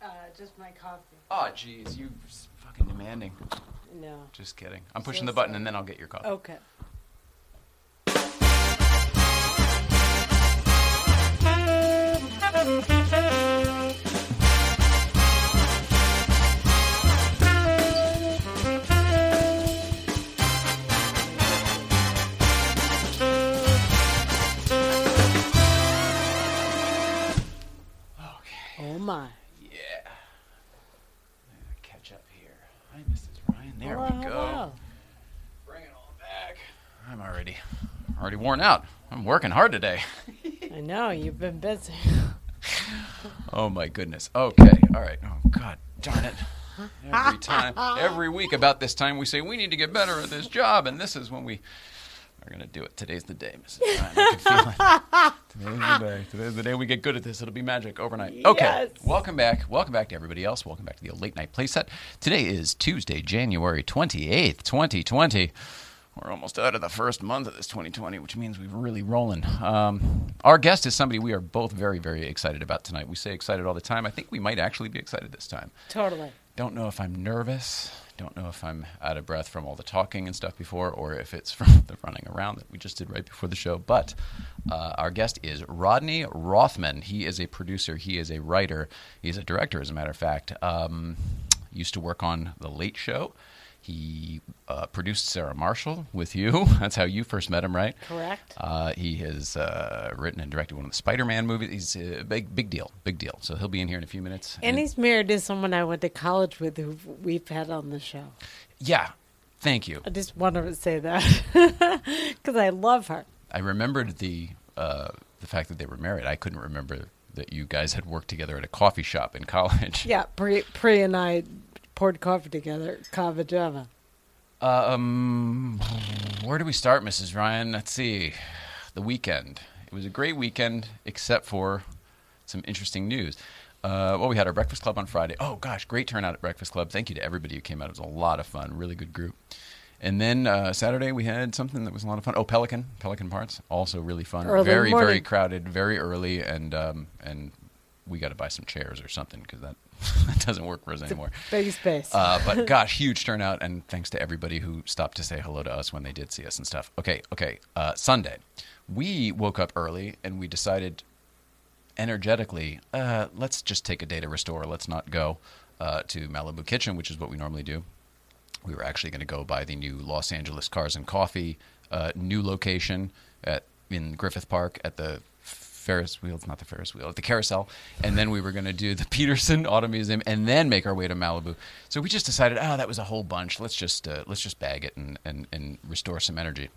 Uh, just my coffee. Oh, jeez, you fucking demanding. No. Just kidding. I'm pushing the button and then I'll get your coffee. Okay. Okay. Oh my. Yeah. Catch up here. Hi, Mrs. Ryan. There Hello, we go. hello. Bring it all back. I'm already, already worn out. I'm working hard today. I know you've been busy. Oh my goodness. Okay. All right. Oh God darn it. Every time, every week about this time, we say we need to get better at this job, and this is when we are going to do it. Today's the day, Mrs. Ryan. I can feel it. Today's the day. Today's the day we get good at this. It'll be magic overnight. Okay. Yes. Welcome back. Welcome back to everybody else. Welcome back to the late night playset. Today is Tuesday, January twenty eighth, twenty twenty. We're almost out of the first month of this 2020, which means we're really rolling. Um, our guest is somebody we are both very, very excited about tonight. We say excited all the time. I think we might actually be excited this time. Totally. Don't know if I'm nervous. Don't know if I'm out of breath from all the talking and stuff before, or if it's from the running around that we just did right before the show. But uh, our guest is Rodney Rothman. He is a producer. He is a writer. He's a director, as a matter of fact. Um, used to work on The Late Show. He uh, produced Sarah Marshall with you. That's how you first met him, right? Correct. Uh, he has uh, written and directed one of the Spider-Man movies. He's a big, big deal, big deal. So he'll be in here in a few minutes. And he's married to someone I went to college with who we've had on the show. yeah, thank you. I just wanted to say that because I love her. I remembered the uh, the fact that they were married. I couldn't remember that you guys had worked together at a coffee shop in college. Yeah, Pri, Pri and I poured coffee together, Kava Java. Um, where do we start, Mrs. Ryan? Let's see. The weekend. It was a great weekend, except for some interesting news. Uh, well, we had our breakfast club on Friday. Oh gosh, great turnout at breakfast club. Thank you to everybody who came out. It was a lot of fun. Really good group. And then uh, Saturday we had something that was a lot of fun. Oh, Pelican, Pelican Parts, also really fun. Early very, very crowded, very early, and um, and we got to buy some chairs or something because that that doesn't work for us anymore. Big space. Uh, but gosh, huge turnout, and thanks to everybody who stopped to say hello to us when they did see us and stuff. Okay, okay. Uh, Sunday, we woke up early and we decided energetically, uh, let's just take a day to restore. Let's not go uh, to Malibu Kitchen, which is what we normally do. We were actually going to go by the new Los Angeles Cars and Coffee uh, new location at in Griffith Park at the Ferris wheel. It's not the Ferris wheel, the carousel. And then we were going to do the Petersen Auto Museum and then make our way to Malibu. So we just decided, oh, that was a whole bunch. Let's just uh, let's just bag it and, and, and restore some energy.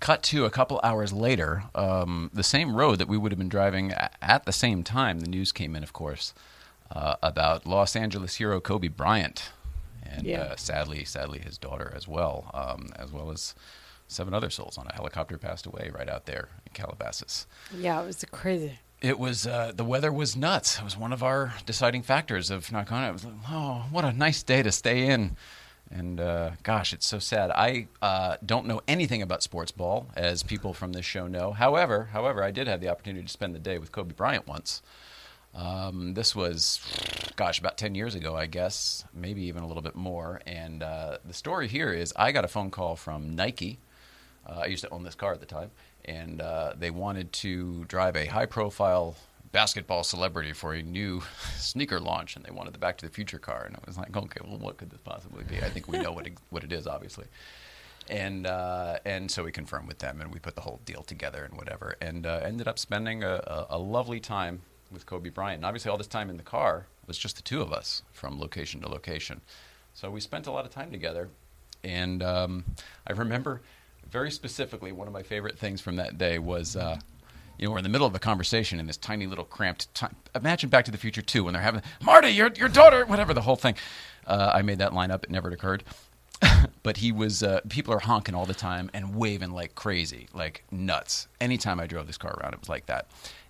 Cut to a couple hours later, um, the same road that we would have been driving at the same time. The news came in, of course, uh, about Los Angeles hero Kobe Bryant, and Yeah. uh, sadly, sadly, his daughter as well, um, as well as seven other souls on a helicopter passed away right out there in Calabasas. yeah, it was crazy. It was uh, the weather was nuts. It was one of our deciding factors of not going. It was like, oh, what a nice day to stay in. And uh, gosh, it's so sad. I uh, don't know anything about sports ball, as people from this show know. However, however, I did have the opportunity to spend the day with Kobe Bryant once. Um, this was, gosh, about 10 years ago, I guess, maybe even a little bit more. And uh, the story here is I got a phone call from Nike. Uh, I used to own this car at the time. And uh, they wanted to drive a high profile basketball celebrity for a new sneaker launch. And they wanted the Back to the Future car. And I was like, okay, well, what could this possibly be? I think we know what it, what it is, obviously and uh, and so we confirmed with them, and we put the whole deal together and whatever, and uh, ended up spending a, a, lovely time with Kobe Bryant. And obviously, all this time in the car was just the two of us from location to location. So we spent a lot of time together, and um, I remember very specifically one of my favorite things from that day was. Uh, you know, we're in the middle of a conversation in this tiny little cramped time. Imagine Back to the Future 2 when they're having, Marty, your, your daughter, whatever, the whole thing. Uh, I made that line up. It never occurred but he was uh, people are honking all the time and waving like crazy like nuts anytime i drove this car around it was like that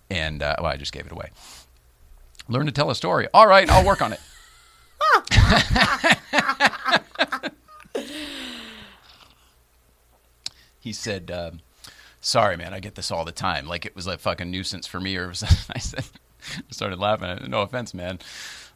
and uh, well i just gave it away learn to tell a story all right i'll work on it he said um, sorry man i get this all the time like it was a fucking nuisance for me or was, i said started laughing. I, no offense, man.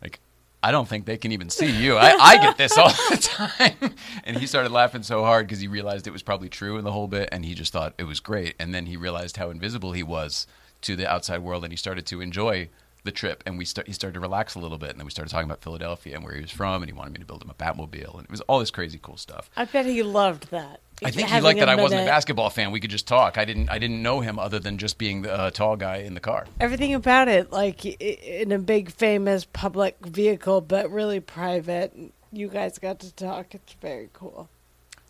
Like, I don't think they can even see you. I, I get this all the time. And he started laughing so hard because he realized it was probably true in the whole bit, and he just thought it was great. And then he realized how invisible he was to the outside world, and he started to enjoy the trip. And we start, he started to relax a little bit, and then we started talking about Philadelphia and where he was from, and he wanted me to build him a Batmobile, and it was all this crazy cool stuff. I bet he loved that. I think he liked that I wasn't a basketball fan. We could just talk. I didn't. I didn't know him other than just being the uh, tall guy in the car. Everything about it, like in a big, famous public vehicle, but really private. You guys got to talk. It's very cool.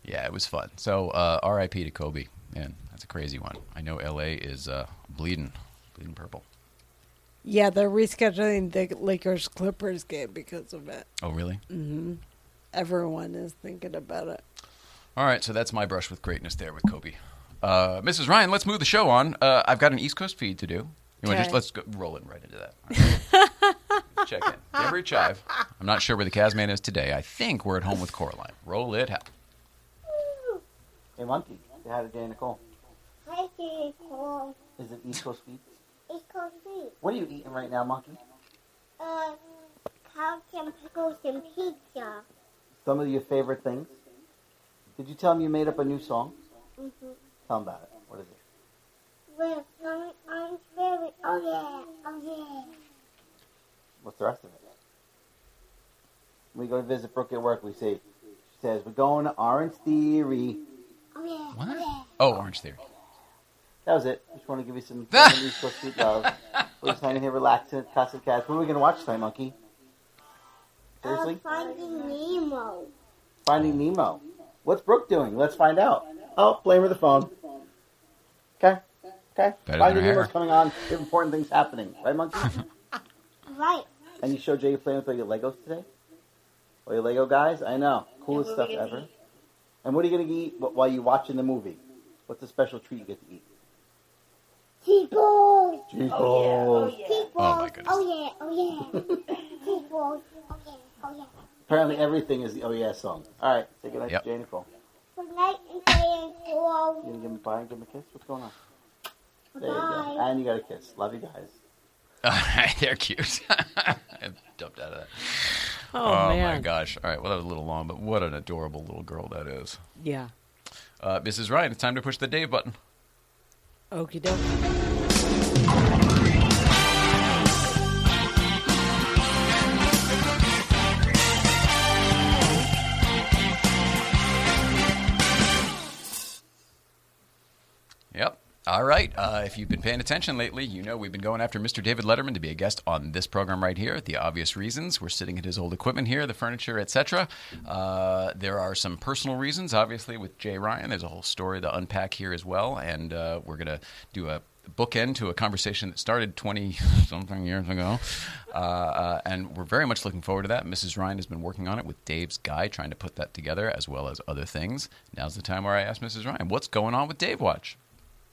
Yeah, it was fun. So, uh, R.I.P. to Kobe. Man, that's a crazy one. I know L.A. is uh, bleeding, bleeding purple. Yeah, they're rescheduling the Lakers Clippers game because of it. Oh, really? Everyone is thinking about it. All right. So that's my brush with greatness there with Kobe. Uh, Mrs. Ryan, let's move the show on. Uh, I've got an East Coast feed to do. You want just let's go, roll it right into that. All right. Check in. Every chive. I'm not sure where the Casman is today. I think we're at home with Coraline. Roll it. Ha- Hey, Monkey, say hi to Jay Nicole. Hi, Kitty Cole. Is it East Coast Feet? It's called sweet. What are you eating right now, Monkey? Uh, cows and pickles and pizza. Some of your favorite things? Did you tell him you made up a new song? Mm-hmm. Tell him about it. What is it? With some orange berry. Oh yeah, oh yeah. What's the rest of it? We go to visit Brooke at work, we say, she says, we're going to Orange Theory. Oh yeah, What? oh yeah. Oh, Orange Theory. That was it. Just want to give you some some East Coast Feet love. We're just hanging here relaxing at Casa Cats. What are we going to watch tonight, Monkey? Seriously? Uh, finding Nemo. Finding Nemo. What's Brooke doing? Let's find out. Oh, blame her the phone. Okay. Okay. Better than Finding her Nemo's hair. coming on. Important things happening. Right, Monkey? Right. and you showed Jay you playing with all your Legos today? All your Lego guys? I know. Coolest stuff ever. And what are you going to eat while you're watching the movie? What's a special treat you get to eat? T-balls. Cheese Oh balls. yeah. Oh, my goodness. Oh yeah, oh yeah. T-balls. Oh yeah, oh yeah. Apparently everything is the Oh Yeah song. All right. Say goodnight Yep. to Jay Nicole. Good night and day You going to give him a bye and give him a kiss? What's going on? There you go. And you got a kiss. Love you guys. All right, they're cute. I jumped out of that. Oh, my man. gosh! All right, well that was a little long, but what an adorable little girl that is. Yeah. Uh, Mrs. Ryan, it's time to push the Dave button. Okidoki. All right. Uh, if you've been paying attention lately, you know we've been going after Mr. David Letterman to be a guest on this program right here. The obvious reasons we're sitting at his old equipment here, the furniture, etc. Uh, there are some personal reasons, obviously, with Jay Ryan. There's a whole story to unpack here as well, and uh, we're going to do a bookend to a conversation that started 20 something years ago. Uh, uh, and we're very much looking forward to that. Mrs. Ryan has been working on it with Dave's guy, trying to put that together as well as other things. Now's the time where I ask Mrs. Ryan, what's going on with Dave Watch?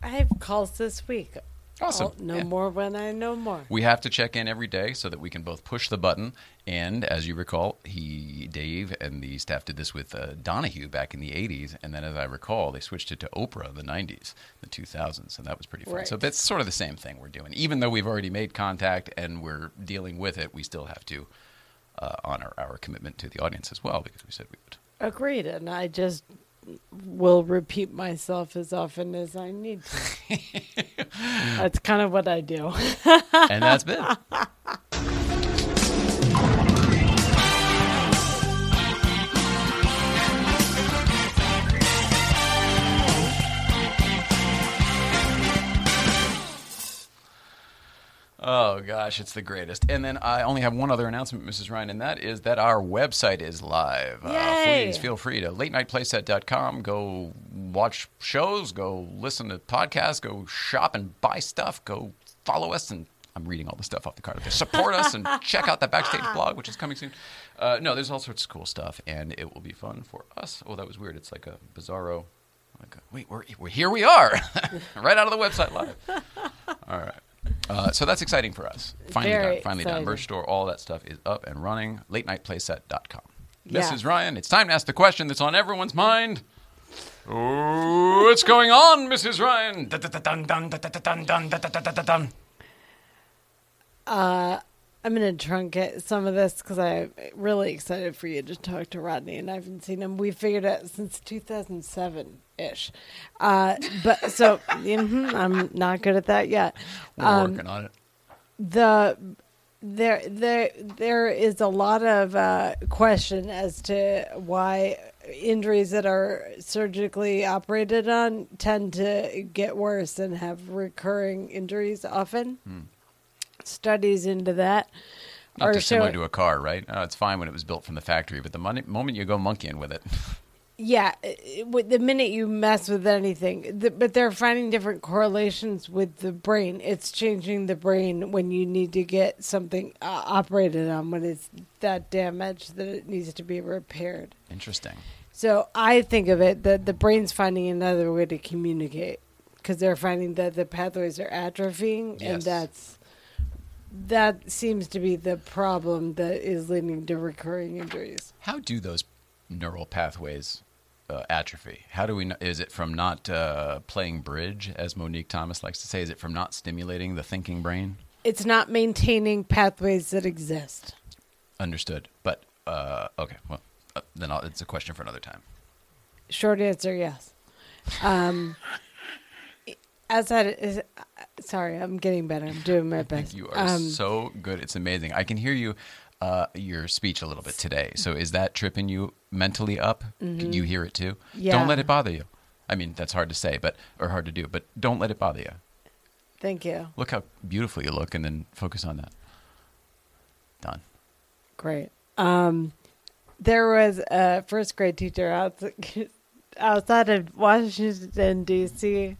I have calls this week. Awesome. I'll know Yeah. more when I know more. We have to check in every day so that we can both push the button. And as you recall, he, Dave, and the staff did this with uh, Donahue back in the '80s, and then, as I recall, they switched it to Oprah in the '90s, the 2000s, and that was pretty fun. Right. So that's sort of the same thing we're doing. Even though we've already made contact and we're dealing with it, we still have to uh, honor our commitment to the audience as well because we said we would. Agreed. And I just will repeat myself as often as I need to. That's kind of what I do. And that's been. Oh gosh, it's the greatest. And then I only have one other announcement, Mrs. Ryan, and that is that our website is live. Uh, please feel free to latenightplayset.com. Go watch shows, go listen to podcasts, go shop and buy stuff, go follow us and I'm reading all the stuff off the card. Support us and check out that backstage blog, which is coming soon. Uh, no, there's all sorts of cool stuff, and it will be fun for us. Oh, that was weird. It's like a bizarro. Like a, wait, we're, we're here. We are right out of the website live. All right. So that's exciting for us. Finally Very done. Finally exciting. done. Merch store, all that stuff is up and running. Late LateNightPlayset.com. Yeah. This is Ryan. It's time to ask the question that's on everyone's mind. Oh, what's going on, Mrs. Ryan? Uh, I'm going to truncate some of this because I'm really excited for you to talk to Rodney, and I haven't seen him. We figured out since 2007 ish. Uh, but so mhm, I'm not good at that yet. We're Um, working on it. the there there there is a lot of uh, question as to why injuries that are surgically operated on tend to get worse and have recurring injuries often. Studies into that Not are dissimilar to a car, right? Oh, it's fine when it was built from the factory, but the moment you go monkeying with it, Yeah, with the minute you mess with anything, but they're finding different correlations with the brain. It's changing the brain when you need to get something uh, operated on when it's that damaged that it needs to be repaired. interesting. So I think of it that the brain's finding another way to communicate because they're finding that the pathways are atrophying, and that's that seems to be the problem that is leading to recurring injuries. How do those neural pathways uh, atrophy? How do we? Know, is it from not uh, playing bridge, as Monique Thomas likes to say? Is it from not stimulating the thinking brain? It's not maintaining pathways that exist. Understood. But uh, okay, well, uh, then I'll, it's a question for another time. Short answer, yes. Um, outside, is, sorry, I'm getting better. I'm doing my best. you are Um, so good. It's amazing. I can hear you, uh, your speech a little bit today. So is that tripping you mentally up? Can you hear it too? Mm-hmm. Yeah. Don't let it bother you. I mean, that's hard to say, but or hard to do, but don't let it bother you. Thank you. Look how beautiful you look, and then focus on that. Done. Great. Um, there was a first grade teacher out, outside of Washington D.C.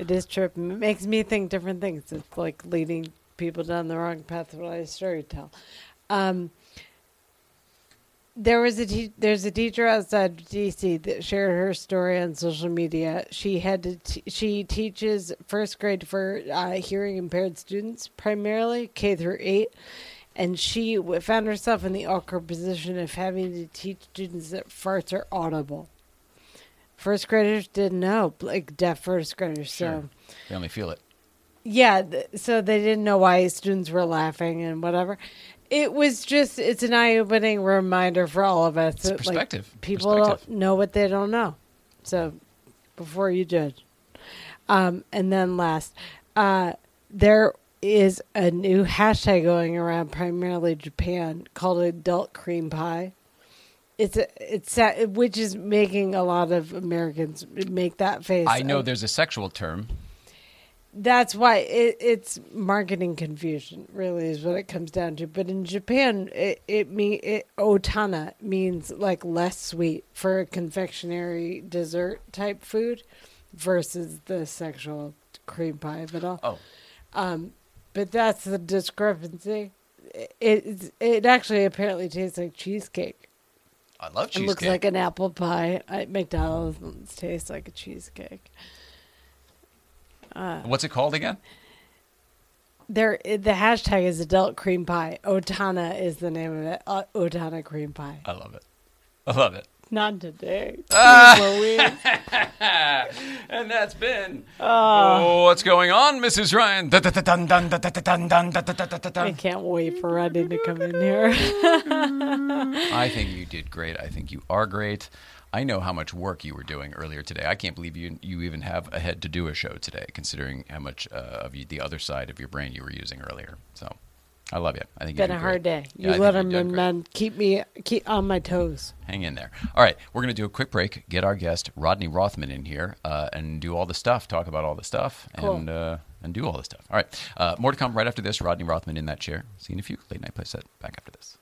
It is tripping. It makes me think different things. It's like leading people down the wrong path when I story tell. Um, there was a te- there's a teacher outside of DC that shared her story on social media. She had to t- she teaches first grade for uh, hearing impaired students primarily K through eight, and she found herself in the awkward position of having to teach students that farts are audible. First graders didn't know, like deaf first graders. Sure. So They only feel it. yeah, th- so they didn't know why students were laughing and whatever. It was just it's an eye-opening reminder for all of us It's that like, perspective. people Perspective. don't know what they don't know. So before you judge. Um, and then last, uh, there is a new hashtag going around, primarily Japan, called adult cream pie. It's a, it's a, which is making a lot of Americans make that face. I know of- there's a sexual term. that's why it, it's marketing confusion, really, is what it comes down to. But in Japan, it it mean it, otana means like less sweet for a confectionery dessert type food, versus the sexual cream pie. But all, Oh, um, but that's the discrepancy. It, it it actually apparently tastes like cheesecake. I love It cheesecake. looks like an apple pie. At McDonald's tastes like a cheesecake. What's it called again? There, the hashtag is adult cream pie. Otana is the name of it. Uh, Otana cream pie. I love it. I love it. Not today. Uh, and that's been uh, oh, What's Going On, Mrs. Ryan. I can't wait for Rodney to come in here. I think you did great. I think you are great. I know how much work you were doing earlier today. I can't believe you you even have a head to do a show today, considering how much uh, of you, the other side of your brain you were using earlier. So I love you. I think it's Been a great. hard day. You I think you're doing men keep me keep on my toes. Hang in there. All right, we're going to do a quick break, get our guest Rodney Rothman in here, uh, and do all the stuff, talk about all the stuff, Cool. and uh, and do all the stuff. All right, uh, more to come right after this. Rodney Rothman in that chair. See you in a few. Late night play set. Back after this.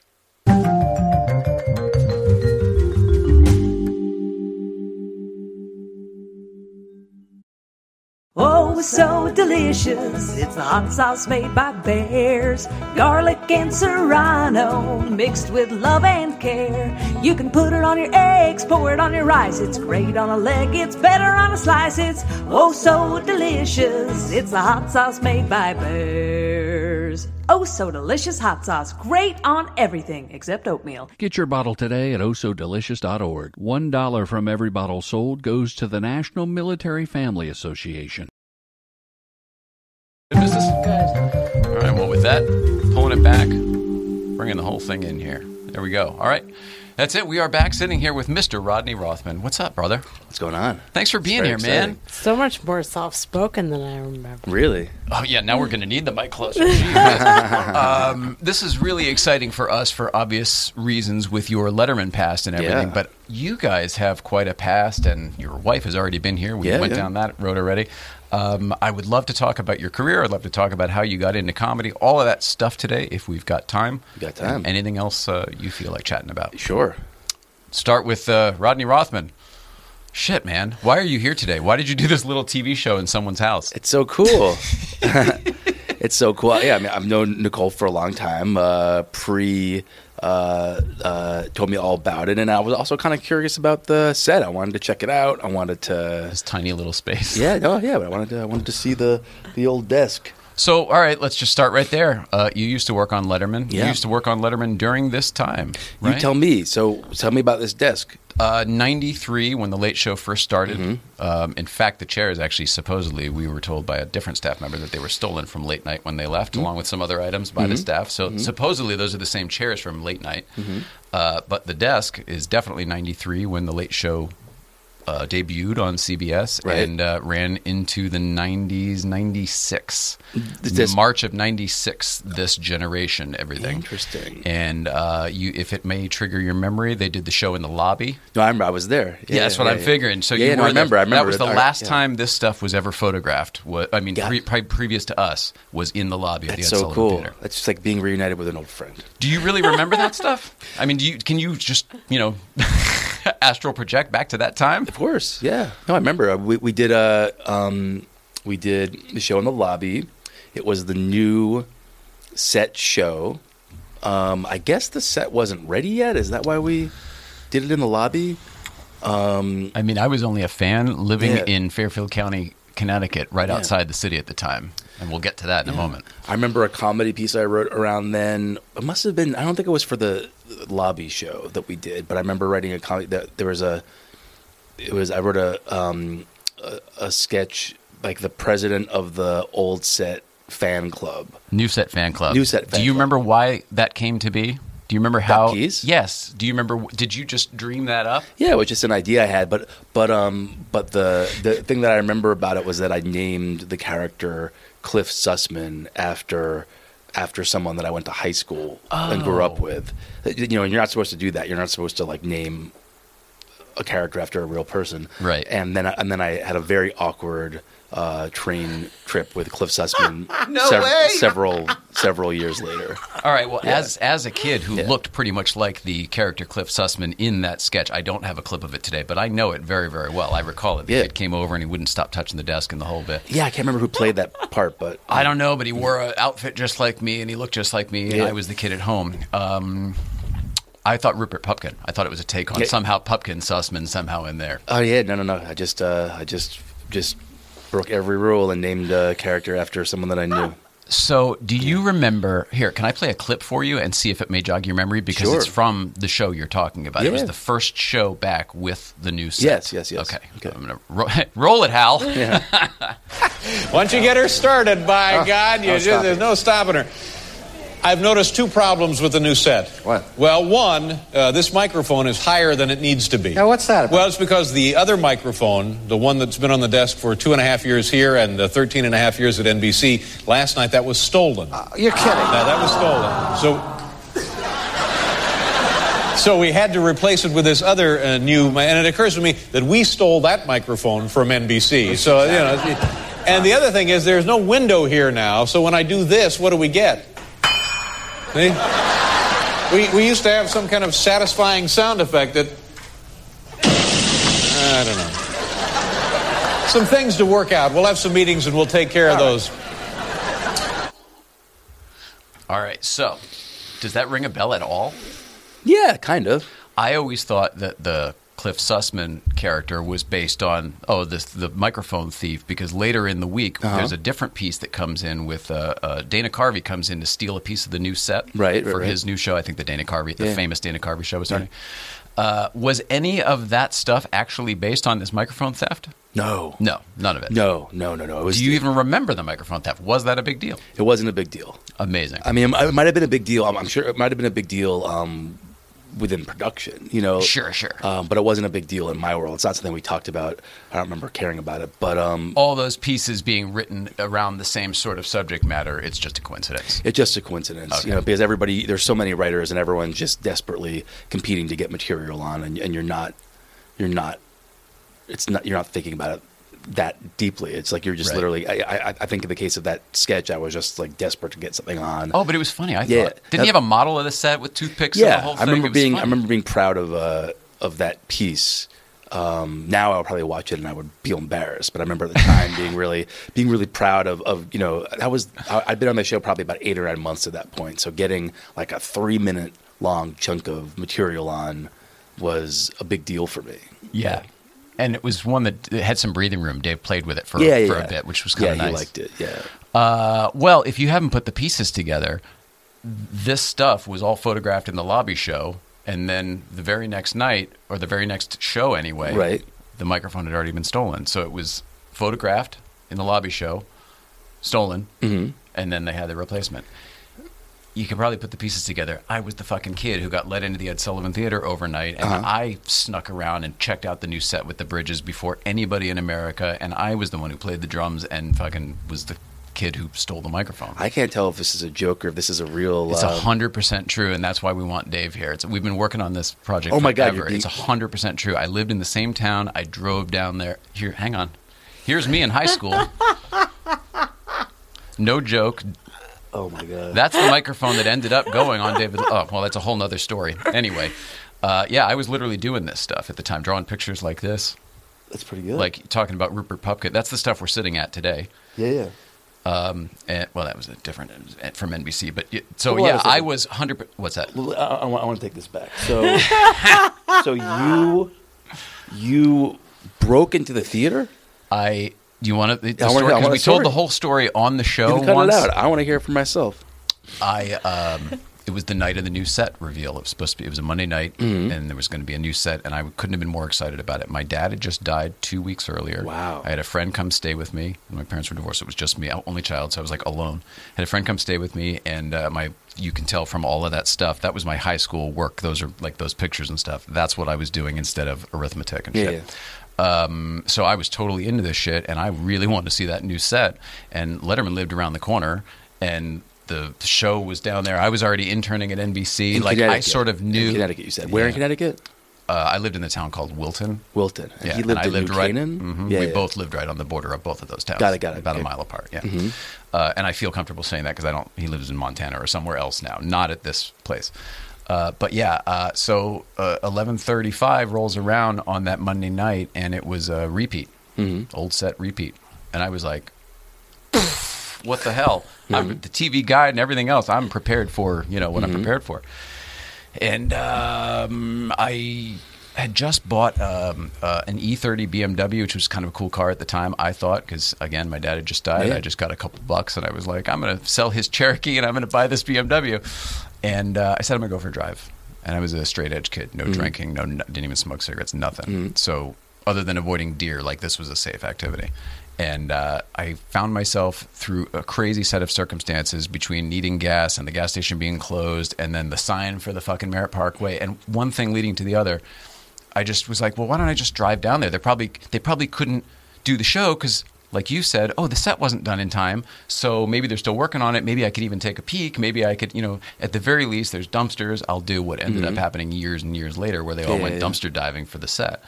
Oh, so delicious. It's the hot sauce made by Bears. Garlic and serrano mixed with love and care. You can put it on your eggs, pour it on your rice. It's great on a leg, it's better on a slice. It's oh, so delicious. It's the hot sauce made by Bears. Oh, so delicious hot sauce. Great on everything except oatmeal. Get your bottle today at oh osodelicious.org. One dollar from every bottle sold goes to the National Military Family Association. Business? Good. All right. Well, with that, pulling it back, bringing the whole thing in here. There we go. All right. That's it. We are back sitting here with Mr. Rodney Rothman. What's up, brother? What's going on? Thanks for being Very here, man. So much more soft spoken than I remember. Really? Oh yeah, now we're going to need the mic closer. Um, this is really exciting for us for obvious reasons with your Letterman past and everything. Yeah. But you guys have quite a past, and your wife has already been here. We Yeah, went yeah. down that road already. Um, I would love to talk about your career. I'd love to talk about how you got into comedy. All of that stuff today, if we've got time. We got time. Anything else uh, you feel like chatting about? Sure. Start with uh, Rodney Rothman. Shit, man. Why are you here today? Why did you do this little TV show in someone's house? It's so cool. it's so cool. Yeah, I mean, I've known Nicole for a long time. Uh, pre uh, uh, told me all about it, and I was also kind of curious about the set. I wanted to check it out. I wanted to. This tiny little space. Yeah, oh yeah, but I wanted to. I wanted to see the the old desk. So, all right, let's just start right there. Uh, you used to work on Letterman. You used to work on Letterman during this time, right? You tell me. So tell me about this desk. Uh, 93, when The Late Show first started. Mm-hmm. Um, in fact, the chairs actually, supposedly, we were told by a different staff member that they were stolen from Late Night when they left, Mm-hmm. along with some other items by the staff. So, supposedly, those are the same chairs from Late Night. Mm-hmm. Uh, but the desk is definitely 93 when The Late Show uh, debuted on CBS Right. and uh, ran into the 90s, 96. This March of 96, this generation, everything. Interesting. And uh, you, if it may trigger your memory, they did the show in the lobby. No, I remember. I was there. Yeah, that's what yeah, I'm yeah. figuring. So Yeah, you yeah, no, I remember. I remember. That was the I- last yeah. time this stuff was ever photographed. What I mean, Yeah. pre, pre, previous to us was in the lobby of That's the Ed so Sullivan cool. Theater. That's just like being reunited with an old friend. Do you really remember that stuff? I mean, do you can you just you know astral project back to that time? Of course, yeah. No, I remember. Uh, We we did a um, we did the show in the lobby. It was the new set show. Um, I guess the set wasn't ready yet. Is that why we did it in the lobby? Um, I mean, I was only a fan living Yeah. in Fairfield County, Connecticut, right Yeah. outside the city at the time, and we'll get to that in a moment. I remember a comedy piece I wrote around then. It must have been. I don't think it was for the lobby show that we did, but I remember writing a comedy. That there was a. It was. I wrote a um, a, a sketch like the president of the old set fan club. New Set Fan Club. New Set Fan Do you Club. remember why that came to be? Do you remember how? piece? Yes. Do you remember? Did you just dream that up? Yeah, it was just an idea I had, but but um but the the thing that I remember about it was that I named the character Cliff Sussman after after someone that I went to high school and grew up Oh. with. You know, and you're not supposed to do that. You're not supposed to like name a character after a real person. Right. And then I, and then I had a very awkward uh, train trip with Cliff Sussman No sev- way! several several years later. All right. Well, as as a kid who Yeah. looked pretty much like the character Cliff Sussman in that sketch, I don't have a clip of it today, but I know it very very well. I recall it. The Yeah. kid came over and he wouldn't stop touching the desk and the whole bit. Yeah, I can't remember who played that part, but I don't know, but he wore an outfit just like me, and he looked just like me, and Yeah. I was the kid at home. Um, I thought Rupert Pupkin. I thought it was a take on Yeah. somehow Pupkin Sussman somehow in there. Oh yeah, no, no, no. I just, uh, I just, just broke every rule and named a character after someone that I knew. So, do you remember? Here, can I play a clip for you and see if it may jog your memory? Because Sure. it's from the show you're talking about. It was Yeah. the first show back with the new set. Yes, yes, yes. Okay, Okay. I'm gonna ro- roll it, Hal. Once you get her started, by ah, God, you just, stop there's it. no stopping her. I've noticed two problems with the new set. What? Well, one, uh, this microphone is higher than it needs to be. Now, what's that about? Well, it's because the other microphone, the one that's been on the desk for two and a half years here and uh, 13 and a half years at NBC, last night that was stolen. You're kidding. Now, that was stolen. So. So we had to replace it with this other uh, new, and it occurs to me that we stole that microphone from NBC. So you know, and the other thing is there's no window here now. So when I do this, what do we get? See? We we used to have some kind of satisfying sound effect that I don't know. Some things to work out. We'll have some meetings and we'll take care of those. All right. So, does that ring a bell at all? Yeah, kind of. I always thought that the Cliff Sussman character was based on oh this the microphone thief because later in the week Uh-huh. there's a different piece that comes in with uh, uh, Dana Carvey comes in to steal a piece of the new set Right, for right. his new show I think the Dana Carvey the Yeah. famous Dana Carvey show was starting. Uh, was any of that stuff actually based on this microphone theft? No, No, none of it. no, no, no, no. It was. Do you even remember the microphone theft? Was that a big deal? It wasn't a big deal. Amazing. I mean, it might have been a big deal. I'm, I'm sure it might have been a big deal um, within production. You know, Sure, sure. Um, but it wasn't a big deal in my world. It's not something we talked about. I don't remember caring about it. But um, All those pieces being written around the same sort of subject matter, it's just a coincidence. It's just a coincidence, Okay. you know, because everybody there's so many writers and everyone's just desperately competing to get material on, and, and you're not, you're not, it's not, you're not thinking about it that deeply. It's like you're just Right. literally. I, I, I think in the case of that sketch, I was just like desperate to get something on. Oh, but it was funny. I Yeah. thought. Didn't That- he have a model of the set with toothpicks? yeah, the whole I remember being, I remember being proud of uh, of that piece. Um, now I'll probably watch it and I would be embarrassed, but I remember at the time being really, being really proud of, of you know, that was I, I'd been on the show probably about eight or nine months at that point, so getting like a three minute long chunk of material on was a big deal for me. Yeah. And it was one that had some breathing room. Dave played with it for, yeah, yeah, for yeah. a bit, which was kind yeah, of nice. he liked it. Yeah, Uh, well, if you haven't put the pieces together, this stuff was all photographed in the lobby show, and then the very next night, or the very next show anyway, Right. the microphone had already been stolen. So it was photographed in the lobby show, stolen, Mhm. and then they had the replacement. You can probably put the pieces together. I was the fucking kid who got let into the Ed Sullivan Theater overnight, and Uh-huh. I snuck around and checked out the new set with the bridges before anybody in America, and I was the one who played the drums and fucking was the kid who stole the microphone. I can't tell if this is a joke or if this is a real. It's uh, a hundred percent true, and that's why we want Dave here. It's, we've been working on this project. Oh my God, forever. you're It's a hundred percent true. I lived in the same town. I drove down there. Here, hang on. Here's me in high school. no joke. Oh my god, That's the microphone that ended up going on David. Oh, well, that's a whole nother story. Anyway, uh, yeah, I was literally doing this stuff at the time, drawing pictures like this, that's pretty good. like talking about Rupert Pupkin. That's the stuff we're sitting at today. yeah, yeah. Um, and, well, that was a different uh, from NBC, but so Well, yeah, I was hundred. What's that? I, I, want, I want to take this back. So, so you you broke into the theater? I. Do you want to? The I story, I 'cause want we told the whole story on the You show can cut once. it out. I want to hear it for myself. I um, it was the night of the new set reveal. It was supposed to be. It was a Monday night, Mm-hmm. and there was going to be a new set, and I couldn't have been more excited about it. My dad had just died two weeks earlier. Wow. I had a friend come stay with me. My parents were divorced. It was just me, only child, so I was like alone. had a friend come stay with me, and uh, my you can tell from all of that stuff that was my high school work. Those are like those pictures and stuff. That's what I was doing instead of arithmetic and Yeah, shit. Um, so I was totally into this shit, and I really wanted to see that new set. And Letterman lived around the corner, and the show was down there. I was already interning at NBC. In like I sort of knew. In Connecticut, you said. Where in Connecticut? Uh, I lived in a town called Wilton. Wilton. And Yeah, he and I in lived New right. Canaan? Mhm. Yeah, we yeah. both lived right on the border of both of those towns. Got it, got it, About okay. Mm-hmm. a mile apart. Yeah, uh, and I feel comfortable saying that because I don't. He lives in Montana or somewhere else now, not at this place. Uh, but yeah, uh, so eleven thirty-five rolls around on that Monday night, and it was a repeat, Mm-hmm. old set repeat, and I was like, "What the hell?" Mm-hmm. I'm the TV guide and everything else. I'm prepared for you know what I'm prepared for, and um, I had just bought um, uh, an E30 BMW, which was kind of a cool car at the time. I thought because again, my dad had just died. Yeah. I just got a couple bucks, and I was like, I'm going to sell his Cherokee, and I'm going to buy this BMW. And uh, I said I'm going to go for a drive. And I was a straight edge kid, no drinking, no, didn't even smoke cigarettes, nothing. So other than avoiding deer, like this was a safe activity. And uh, I found myself through a crazy set of circumstances between needing gas and the gas station being closed, and then the sign for the fucking Merritt Parkway, and one thing leading to the other. I just was like, well, why don't I just drive down there? They probably they probably couldn't do the show because, like you said, oh, the set wasn't done in time, so maybe they're still working on it. Maybe I could even take a peek. Maybe I could, you know, at the very least, there's dumpsters. I'll do what ended up happening years and years later, where they all Mm-hmm. Yeah, went yeah, dumpster diving for the set.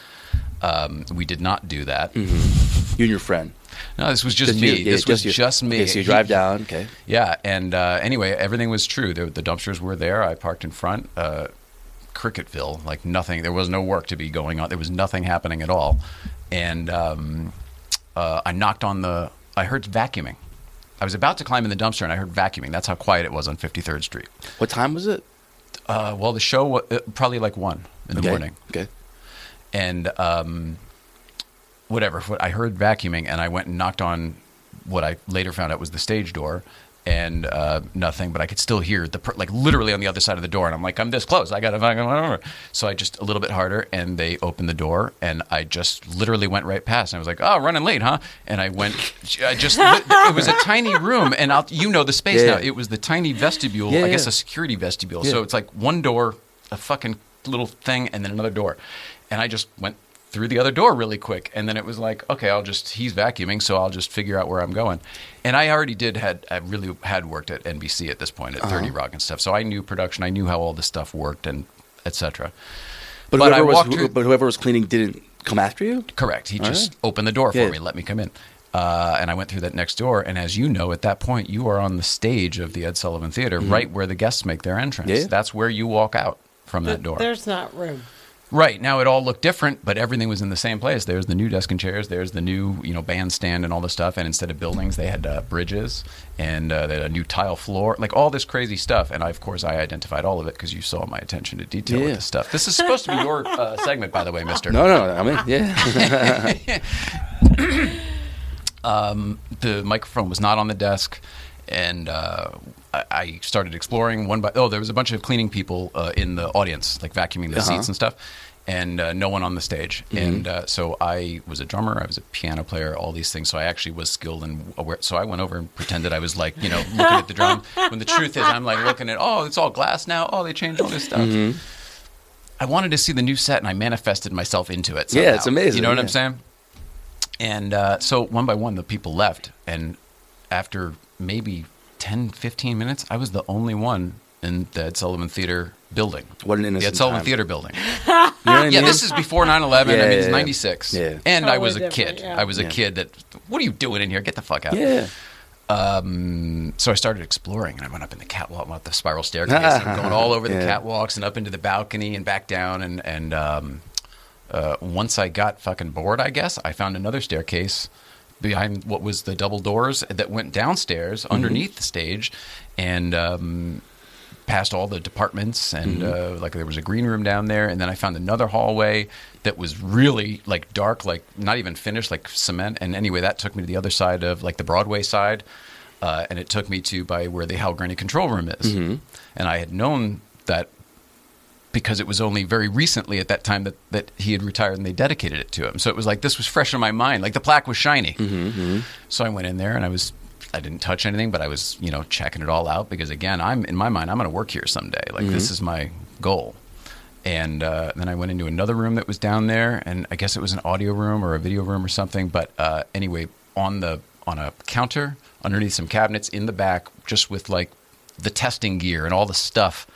Um, we did not do that. You and your friend. No, this was just, Just me. you, yeah, this was just you. just me. Okay, so you drive down. Okay. yeah, and uh, anyway, everything was true. The, the dumpsters were there. I parked in front. Uh, Cricketville, like nothing. There was no work to be going on. There was nothing happening at all. And um, uh, I knocked on the. I heard vacuuming. I was about to climb in the dumpster, and I heard vacuuming. That's how quiet it was on 53rd Street. What time was it? Uh, well, the show wa- uh, probably like one in the okay. morning, Okay. and um, whatever. I heard vacuuming, and I went and knocked on what I later found out was the stage door. And uh, nothing, but I could still hear the per- like literally on the other side of the door, and I'm like, I'm this close, I gotta fucking whatever. So I just a little bit harder, and they opened the door, and I just literally went right past, and I was like, oh, running late, huh? And I went, I just it was a tiny room, and I'll, you know the space Yeah. now. It was the tiny vestibule, Yeah, I guess yeah. a security vestibule. So it's like one door, a fucking little thing, and then another door, and I just went through the other door really quick and then it was like okay i'll just he's vacuuming so i'll just figure out where i'm going and i already did had i really had worked at nbc at this point at Uh-huh. 30 rock and stuff so i knew production i knew how all this stuff worked and etc But, But I whoever was through- but whoever was cleaning didn't come after you. correct he All just right. opened the door for Yeah. me let me come in uh, and I went through that next door, and as you know, at that point, you are on the stage of the Ed Sullivan Theater, right where the guests make their entrance. Mm-hmm. Yeah. That's where you walk out from that door. There's not room. Right now, it all looked different, but everything was in the same place. There's the new desk and chairs. There's the new, you know, bandstand and all this stuff. And instead of buildings, they had uh, bridges and uh, they had a new tile floor, like all this crazy stuff. And I, of course, I identified all of it because you saw my attention to detail Yeah. with this stuff. This is supposed to be your uh, segment, by the way, Mister. No, no, I mean, yeah. um, the microphone was not on the desk, and uh, I, started exploring one by. Oh, there was a bunch of cleaning people uh, in the audience, like vacuuming the Uh-huh. seats and stuff, and uh, no one on the stage. Mm-hmm. And uh, so I was a drummer, I was a piano player, all these things. So I actually was skilled and aware. So I went over and pretended I was like, you know, looking at the drum. When the truth is, I'm like looking at, oh, it's all glass now. Oh, they changed all this stuff. Mm-hmm. I wanted to see the new set, and I manifested myself into it. Yeah, it's amazing, You know what I'm saying? And uh, so one by one, the people left. And after maybe 10, 15 minutes, I was the only one in the Ed Sullivan Theater building. What an The innocent Ed Sullivan time. Theater building. You know what I Yeah, mean? this is before 9 11. Yeah, I mean, yeah, it's yeah. 96. Yeah. And I was a kid. yeah. I was a Yeah. kid that, what are you doing in here? Get the fuck out. Yeah. Um, so I started exploring, and I went up in the catwalk, went up the spiral staircase, and going all over the Yeah. catwalks and up into the balcony and back down. And and um, uh, once I got fucking bored, I guess I found another staircase behind what was the double doors that went downstairs underneath the stage, and um, past all the departments and uh, like there was a green room down there. And then i found another hallway that was really like dark like not even finished like cement. And anyway that took me to the other side of like the broadway side uh, and it took me to by where the Hal Gurnee control room is. And i had known that because it was only very recently at that time that, that he had retired and they dedicated it to him. So it was like this was fresh in my mind. Like the plaque was shiny. So I went in there and I was I didn't touch anything, but I was you know checking it all out because again I'm in my mind I'm going to work here someday. Like this is my goal. And uh, then I went into another room that was down there, and I guess it was an audio room or a video room or something. But uh, anyway, on the on a counter underneath some cabinets in the back, just with like the testing gear and all the stuff,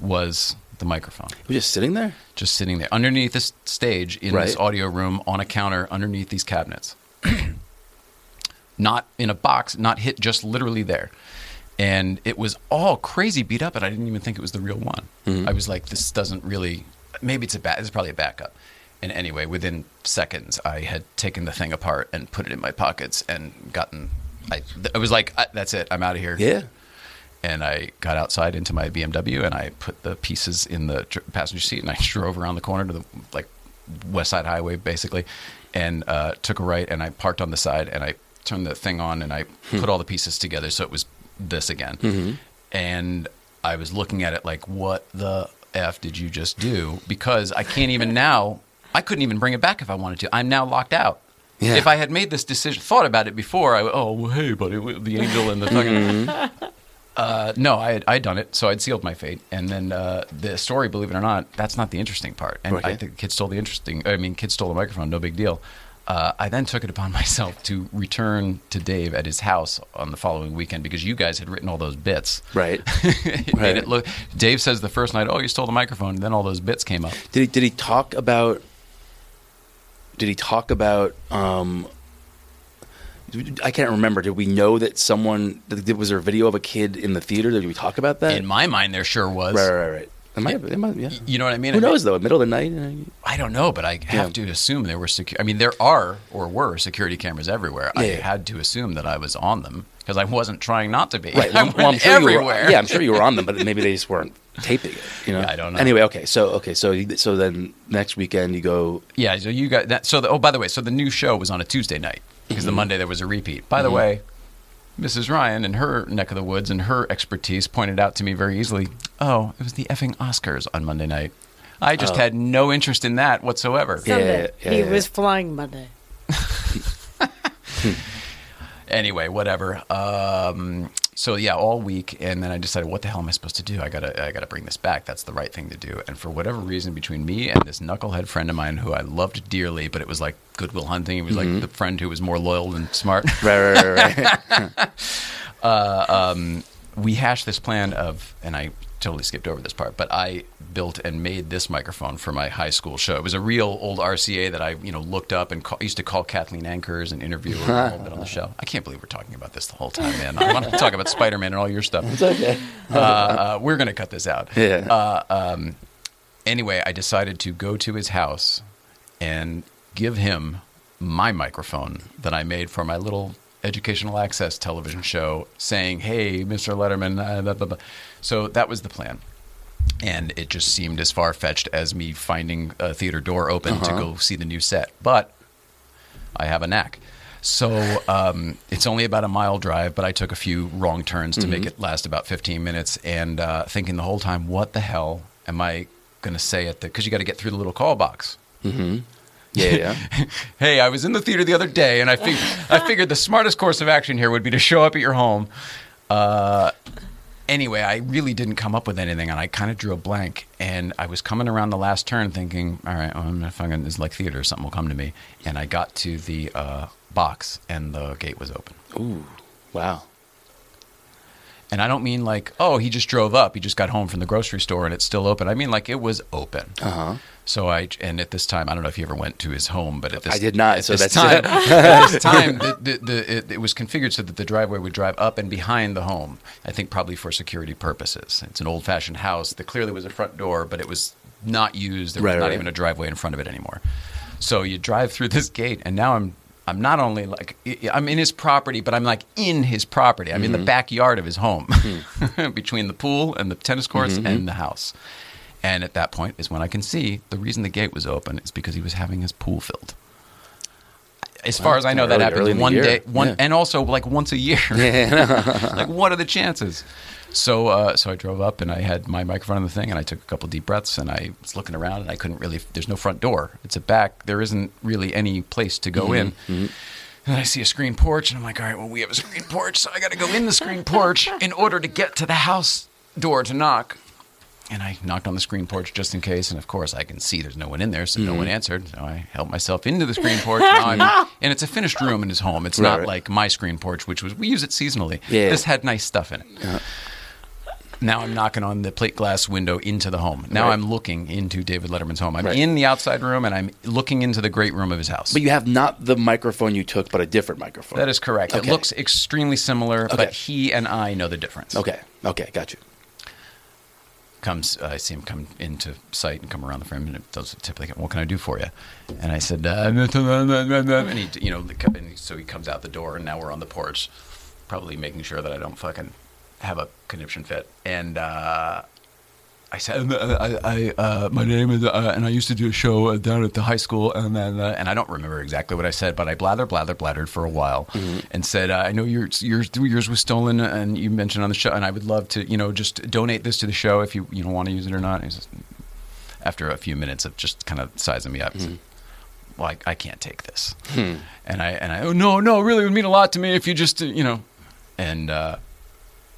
was the microphone We're just sitting there. just sitting there underneath this stage in this audio room on a counter underneath these cabinets. not in a box, not hit, just literally there. And it was all crazy beat up, and I didn't even think it was the real one. Mm-hmm. I was like, this doesn't really. Maybe it's a back. It's probably a backup. And anyway, within seconds, I had taken the thing apart and put it in my pockets and gotten. I, I was like, I, that's it. I'm out of here Yeah. And I got outside into my BMW and I put the pieces in the passenger seat and I drove around the corner to the like West Side Highway basically, and uh, took a right and I parked on the side and I turned the thing on and I hmm. put all the pieces together so it was this again, mm-hmm. and I was looking at it like, what the f did you just do? Because I can't even now. I couldn't even bring it back if I wanted to. I'm now locked out. Yeah. If I had made this decision, thought about it before, I would, oh well, hey, buddy, the angel and the fucking mm-hmm. Uh, no, I had, I'd done it, so I'd sealed my fate. And then uh, the story, believe it or not, that's not the interesting part. And Okay. I think kids stole the interesting. I mean, kids stole the microphone, no big deal. Uh, I then took it upon myself to return to Dave at his house on the following weekend because you guys had written all those bits. Right. it Right. made it look. Dave says the first night, "Oh, you stole the microphone." And then all those bits came up. Did he did he talk about did he talk about um I can't remember. Did we know that someone did, was there a video of a kid in the theater? Did we talk about that? In my mind, there sure was. right, right, right. It might have, it might, yeah. You know what I mean? Who I mean- knows though? Middle of the night. uh, I don't know, but I have Yeah. to assume there were secu- I mean, there are or were security cameras everywhere. I Yeah. had to assume that I was on them because I wasn't trying not to be. Right. I well, I'm sure everywhere. were, yeah, I'm sure you were on them, but maybe they just weren't taping it. You know. Yeah, I don't know. Anyway, okay. So okay. So so then next weekend you go. Yeah, so you got that. So, the, oh, by the way, so the new show was on a Tuesday night because Mm-hmm. the Monday there was a repeat. By the way, Mrs. Ryan, in her neck of the woods and her expertise, pointed out to me very easily, "Oh, it was the effing Oscars on Monday night." I just Oh. had no interest in that whatsoever. Yeah, Sunday. yeah, he yeah. was flying Monday. anyway, whatever. Um, so yeah, all week, and then I decided, what the hell am I supposed to do? I gotta, I gotta bring this back. That's the right thing to do. And for whatever reason, between me and this knucklehead friend of mine, who I loved dearly, but it was like Good Will Hunting. He was like mm-hmm. the friend who was more loyal than smart. Right, right, right. right. Uh, um, we hashed this plan of, and I totally skipped over this part, but I built and made this microphone for my high school show. It was a real old RCA that I, you know, looked up and call, used to call Kathleen Anchors and interview her a little bit on the show. I can't believe we're talking about this the whole time, man. I want to talk about Spider Man and all your stuff. it's okay. Uh, uh, we're going to cut this out. Yeah. Uh, um, anyway, I decided to go to his house and give him my microphone that I made for my little educational access television show, saying, "Hey, Mr. Letterman." Uh, blah, blah, blah. So that was the plan. And it just seemed as far fetched as me finding a theater door open to go see the new set. But I have a knack. So um, it's only about a mile drive, but I took a few wrong turns to make it last about 15 minutes and uh, thinking the whole time, what the hell am I going to say at the, because you got to get through the little call box. Yeah, yeah. hey, I was in the theater the other day, and I figured I figured the smartest course of action here would be to show up at your home. Uh, anyway, I really didn't come up with anything, and I kind of drew a blank. And I was coming around the last turn, thinking, "All right, well, I'm gonna fucking this is like theater. Something will come to me." And I got to the uh, box, and the gate was open. Ooh, wow. And I don't mean like, oh, he just drove up. He just got home from the grocery store and it's still open. I mean like it was open. Uh huh. So I and at this time, I don't know if you ever went to his home, but at this I did not, At so this that's- time, at this time, the, the, the, it, it was configured so that the driveway would drive up and behind the home. I think probably for security purposes. It's an old-fashioned house. There clearly was a front door, but it was not used. There was Right, not right. even a driveway in front of it anymore. So you drive through this gate, and now I'm. I'm not only like I'm in his property, but I'm like in his property. I'm in the mm-hmm. backyard of his home, hmm. between the pool and the tennis courts mm-hmm. and the house. And at that point is when I can see the reason the gate was open is because he was having his pool filled. As far as I know, that Early- happens in the one day, one, Yeah. and also like once a year. Yeah. like, what are the chances? So, uh, so I drove up and I had my microphone on the thing, and I took a couple deep breaths, and I was looking around, and I couldn't really. There's no front door. It's a back. There isn't really any place to go mm-hmm, in. Mm-hmm. And then I see a screen porch, and I'm like, all right, well, we have a screen porch, so I got to go in the screen porch in order to get to the house door to knock. And I knocked on the screen porch just in case, and of course I can see there's no one in there, so no one mm-hmm. answered. So I helped myself into the screen porch. Now I'm, and it's a finished room in his home. It's Right, not right. like my screen porch, which was we use it seasonally. Yeah. This had nice stuff in it. Now I'm knocking on the plate glass window into the home. Now Right. I'm looking into David Letterman's home. I'm Right. in the outside room and I'm looking into the great room of his house. But you have not the microphone you took, but a different microphone. that is correct. Okay. It looks extremely similar, Okay. but he and I know the difference. Okay. Okay. Got you. comes I see him come into sight and come around the frame and it does typically what can I do for you and I said uh, and he you know and so he comes out the door and now we're on the porch probably making sure that I don't fucking have a conniption fit. And uh, I said uh, I, I uh, my name is uh, and I used to do a show down at the high school and then uh, and I don't remember exactly what I said but I blather blather blattered for a while and said uh, I know yours yours yours was stolen and you mentioned on the show and I would love to you know just donate this to the show if you you don't want to use it or not. And he says, after a few minutes of just kind of sizing me up, he said, well I, I can't take this. And I and I oh no no it really would mean a lot to me if you just uh, you know. And.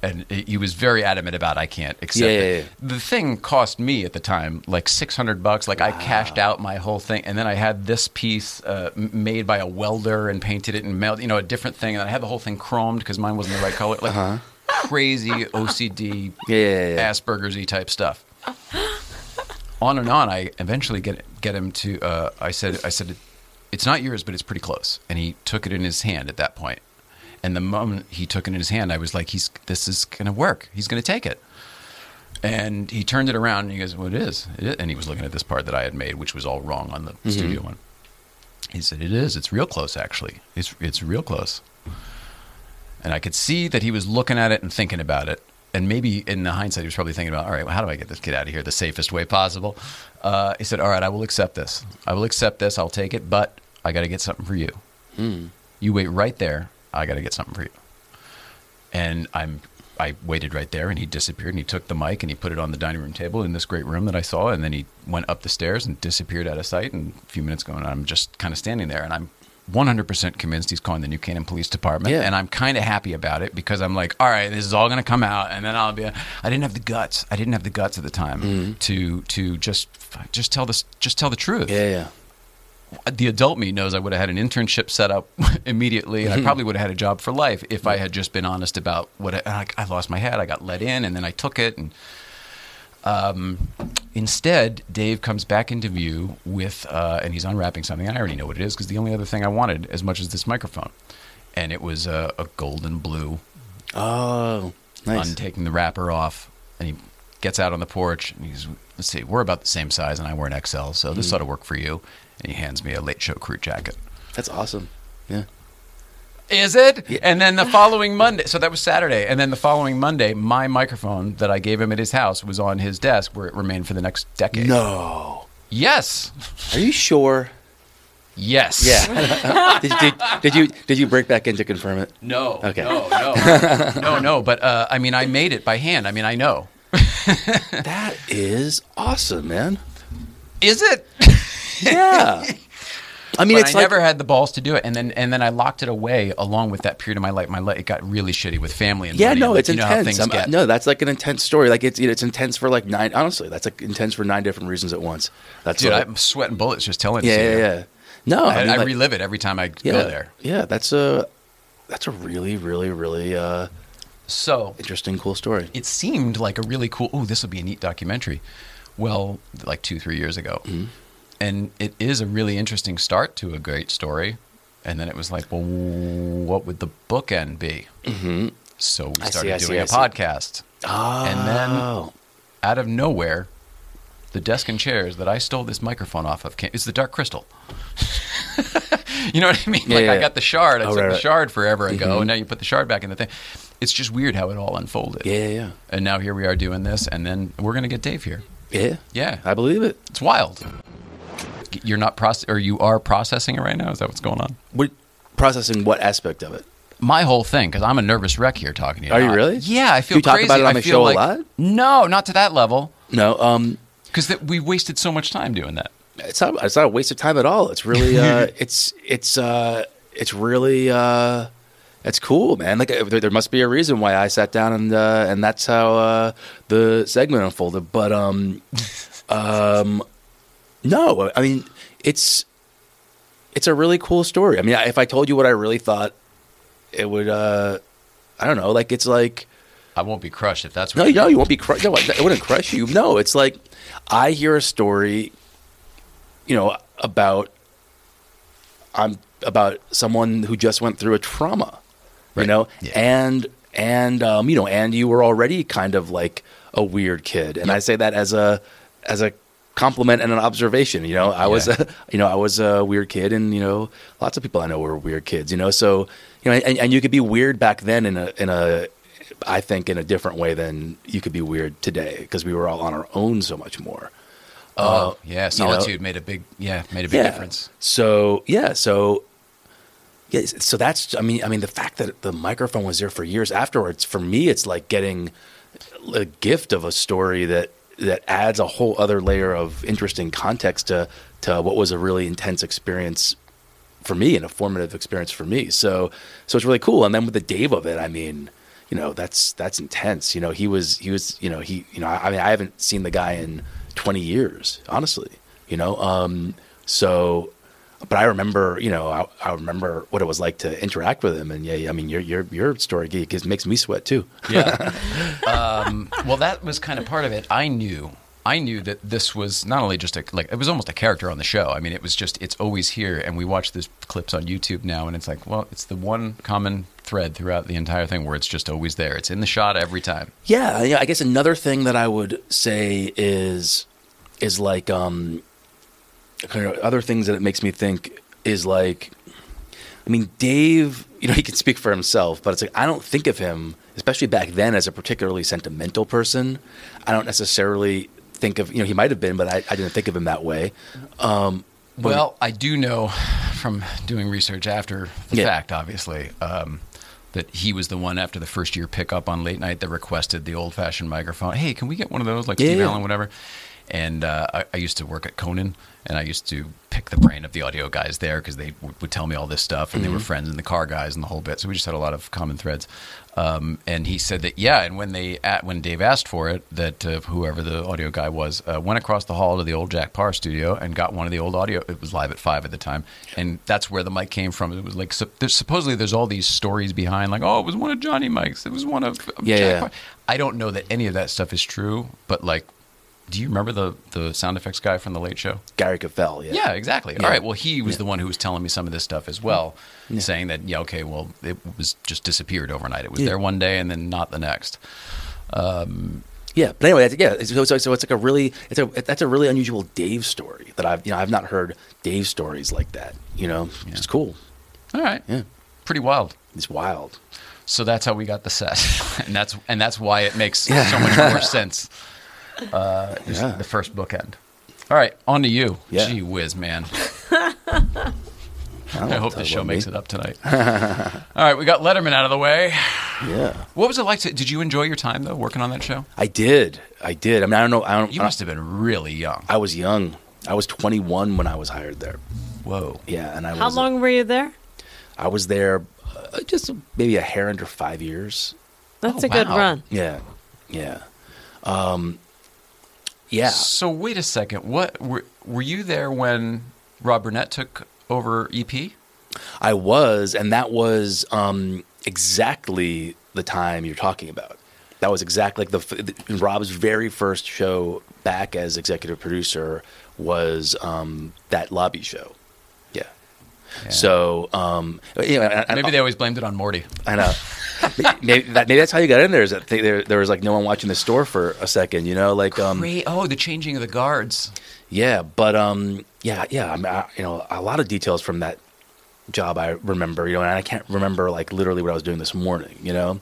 And he was very adamant about I can't accept Yeah, it. yeah, yeah. The thing cost me at the time like six hundred bucks. Like I cashed out my whole thing, and then I had this piece uh, made by a welder and painted it and mailed, you know, a different thing. And I had the whole thing chromed because mine wasn't the right color. Like crazy OCD, Uh-huh. Yeah, yeah. Asperger's y type stuff. on and on. I eventually get get him to. Uh, I said, I said, it's not yours, but it's pretty close. And he took it in his hand at that point. And the moment he took it in his hand, I was like, "He's this is going to work. He's going to take it." And he turned it around and he goes, "Well, it is. It is." And he was looking at this part that I had made, which was all wrong on the Mm-hmm. studio one. He said, "It is. It's real close, actually. It's it's real close." And I could see that he was looking at it and thinking about it. And maybe in the hindsight, he was probably thinking about, all right, well, how do I get this kid out of here the safest way possible? Uh, he said, all right, I will accept this. I will accept this. I'll take it, but I got to get something for you. You wait right there. I got to get something for you. and I'm I waited right there, and he disappeared, and he took the mic and he put it on the dining room table in this great room that I saw, and then he went up the stairs and disappeared out of sight. And a few minutes going, on I'm just kind of standing there, and I'm 100% convinced he's calling the New Canaan Police Department, Yeah. and I'm kind of happy about it because I'm like, all right, this is all going to come out, and then I'll be. I didn't have the guts. I didn't have the guts at the time mm-hmm. to to just just tell this just tell the truth Yeah, yeah. The adult me knows I would have had an internship set up immediately, and I probably would have had a job for life if I had just been honest about what I, I, lost my head. I got let in, and then I took it. And um, instead, Dave comes back into view with, uh, and he's unwrapping something. I already know what it is because the only other thing I wanted as much as this microphone, and it was a, a golden blue. Oh, nice. Untaking the wrapper off, and he gets out on the porch, and he's let's see, we're about the same size, and I wear an XL, so this ought to work for you. And he hands me a late show crew jacket. That's awesome. Yeah. Is it? And then the following Monday, so that was Saturday, and then the following Monday, my microphone that I gave him at his house was on his desk where it remained for the next decade. No. Yes. Are you sure? Yes. Yeah. did, did, did you did you break back in to confirm it? No. Okay. No. No. no. No. But uh, I mean, I made it by hand. I mean, I know. That is awesome, man. Is it? Yeah. I mean, but it's I like never had the balls to do it, and then and then I locked it away along with that period of my life. My life it got really shitty with family and yeah, money, no, and it's you intense. no, that's like an intense story. Like it's it's intense for like nine. Honestly, that's like intense for nine different reasons at once. That's Dude, like- I'm sweating bullets just telling yeah, to yeah, yeah. No, I, I, mean, I like- relive it every time I yeah, go there. Yeah, that's a that's a really, really, really uh, So interesting, cool story. it seemed like a really cool. Oh, this would be a neat documentary. Well, like two, three years ago, Mm-hmm. And it is a really interesting start to a great story. And then it was like, well, what would the bookend be? Mm-hmm. So we I see, started I see, doing I a see. podcast. Oh, And then out of nowhere, the desk and chairs that I stole this microphone off of came, is the Dark Crystal. you know what I mean? Yeah, like yeah, I got the shard. I Oh, took right, the right. shard forever ago, Mhm. and now you put the shard back in the thing. It's just weird how it all unfolded. yeah, yeah, yeah, And now here we are doing this, and then we're gonna get Dave here. yeah. Yeah, I believe it. it's wild. You're not process, or you are processing it right now. Is that what's going on? What processing? What aspect of it? My whole thing, because I'm a nervous wreck here talking to you. Are you really? Yeah, I feel Do you talk crazy. about it on I the feel show a lot? No, not to that level. No, um, Because we wasted so much time doing that. it's not it's not a waste of time at all. It's really uh, it's it's uh, it's really uh, it's cool, man. Like uh, there, there must be a reason why I sat down and uh, and that's how uh, the segment unfolded. But um, um, no, I mean it's it's a really cool story. I mean, if I told you what I really thought, it would uh, I don't know. Like it's like. I won't be crushed if that's No, what no, you won't be crushed. No, it wouldn't crush you. No, it's like I hear a story, you know, about I'm about someone who just went through a trauma, you know, Yeah. and and um, you know, and you were already kind of like a weird kid, and I say that as a as a compliment and an observation. You know, I was a you know I was a weird kid, and you know, lots of people I know were weird kids. You know, so you know, and, and you could be weird back then in a in a I think in a different way than you could be weird today because we were all on our own so much more. Oh, uh, yeah. you know- Solitude made a big, yeah, made a big difference. So yeah, so yeah, so that's I mean I mean the fact that the microphone was there for years afterwards for me it's like getting a gift of a story that that adds a whole other layer of interesting context to to what was a really intense experience for me and a formative experience for me. So so it's really cool. And then with the Dave of it, I mean, you know, that's that's intense. You know, he was he was you know he you know I, I mean I haven't seen the guy in 20 years, honestly. You know, um, so but I remember, you know, I, I remember what it was like to interact with him, and yeah, I mean, your your your story geek is, makes me sweat too. Yeah. um, well, that was kind of part of it. I knew. I knew that this was not only just a like it was almost a character on the show. I mean, it was just it's always here, and we watch these clips on YouTube now, and it's like, well, it's the one common thread throughout the entire thing where it's just always there. It's in the shot every time. Yeah, yeah. I guess another thing that I would say is is like um, kind of other things that it makes me think is like, I mean, Dave. You know, he can speak for himself, but it's like I don't think of him, especially back then, as a particularly sentimental person. I don't necessarily think of you know he might have been, but I, I didn't think of him that way. Um, Well, I do know from doing research after the Yeah. fact, obviously, um, that he was the one after the first year pickup on late night that requested the old fashioned microphone. Hey, can we get one of those like Yeah, Steve yeah. Allen, whatever? And uh, I, I used to work at Conan, and I used to pick the brain of the audio guys there because they w- would tell me all this stuff, and they Mm-hmm. were friends and the car guys and the whole bit. So we just had a lot of common threads. Um, and he said that yeah, and when they at, when Dave asked for it, that uh, whoever the audio guy was uh, went across the hall to the old Jack Paar studio and got one of the old audio. It was live at five at the time, and that's where the mic came from. It was like so, there's, supposedly there's all these stories behind, like oh, it was one of Johnny Mike's, it was one of Yeah, Jack yeah. Paar. I don't know that any of that stuff is true, but like, do you remember the the sound effects guy from the Late Show? Gary Caffell. Yeah. Yeah, exactly. Yeah. All right. Well, he was Yeah. the one who was telling me some of this stuff as well, saying that yeah, okay, well, it was just disappeared overnight. It was Yeah. there one day and then not the next. Um, yeah, but anyway, yeah. So, so, so it's like a really, it's a that's a really unusual Dave story that I've you know I've not heard Dave stories like that. You know, it's cool. All right. Yeah, Pretty wild. it's wild. So that's how we got the set, and that's and that's why it makes Yeah. so much more sense. Uh, just Yeah. the first bookend. All right, on to you. Yeah. Gee whiz, man. I, I hope talk this show makes me. it up tonight. All right, we got Letterman out of the way. Yeah, What was it like? To, did you enjoy your time though, working on that show? I did. I did. I mean, I don't know. I don't. You must have been really young. I was young. I was 21 when I was hired there. Whoa. Yeah, and I How was long were you there? I was there uh, just maybe a hair under five years. That's Oh, a good run. Yeah, yeah, um, yeah. So wait a second. What were were you there when Rob Burnett took over EP? I was, and that was um, exactly the time you're talking about. That was exactly like the, the Rob's very first show back as executive producer was um, that lobby show. Yeah. So um, you know, Maybe they always blamed it on Morty. I know. maybe, that, maybe that's how you got in there. Is that they, there, there was like no one watching the store for a second, you know, like um, Great. Oh, the changing of the guards. yeah, but um, yeah, yeah. I mean, I, you know, a lot of details from that job I remember, you know, and I can't remember like literally what I was doing this morning, you know,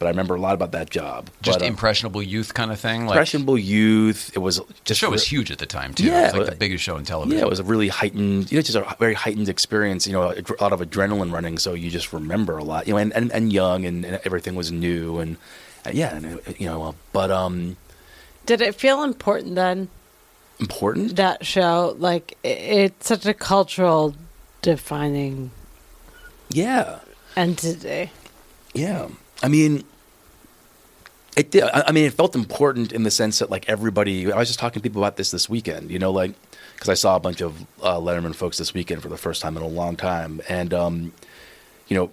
but I remember a lot about that job. Just but, uh, impressionable youth kind of thing. Like, impressionable youth. It was The just show was huge at the time too. Yeah, it was like the biggest show in television. Yeah, it was a really heightened, you know, just a very heightened experience. You know, a, a lot of adrenaline running, so you just remember a lot. You know, and, and, and young, and, and everything was new, and uh, yeah, and, uh, you know, uh, but um, Did it feel important then? important. That show, like i- it's such a cultural defining Yeah, entity. Yeah, I mean, it did. I mean, it felt important in the sense that like everybody. I was just talking to people about this this weekend. You know, like because I saw a bunch of uh, Letterman folks this weekend for the first time in a long time, and um, you know,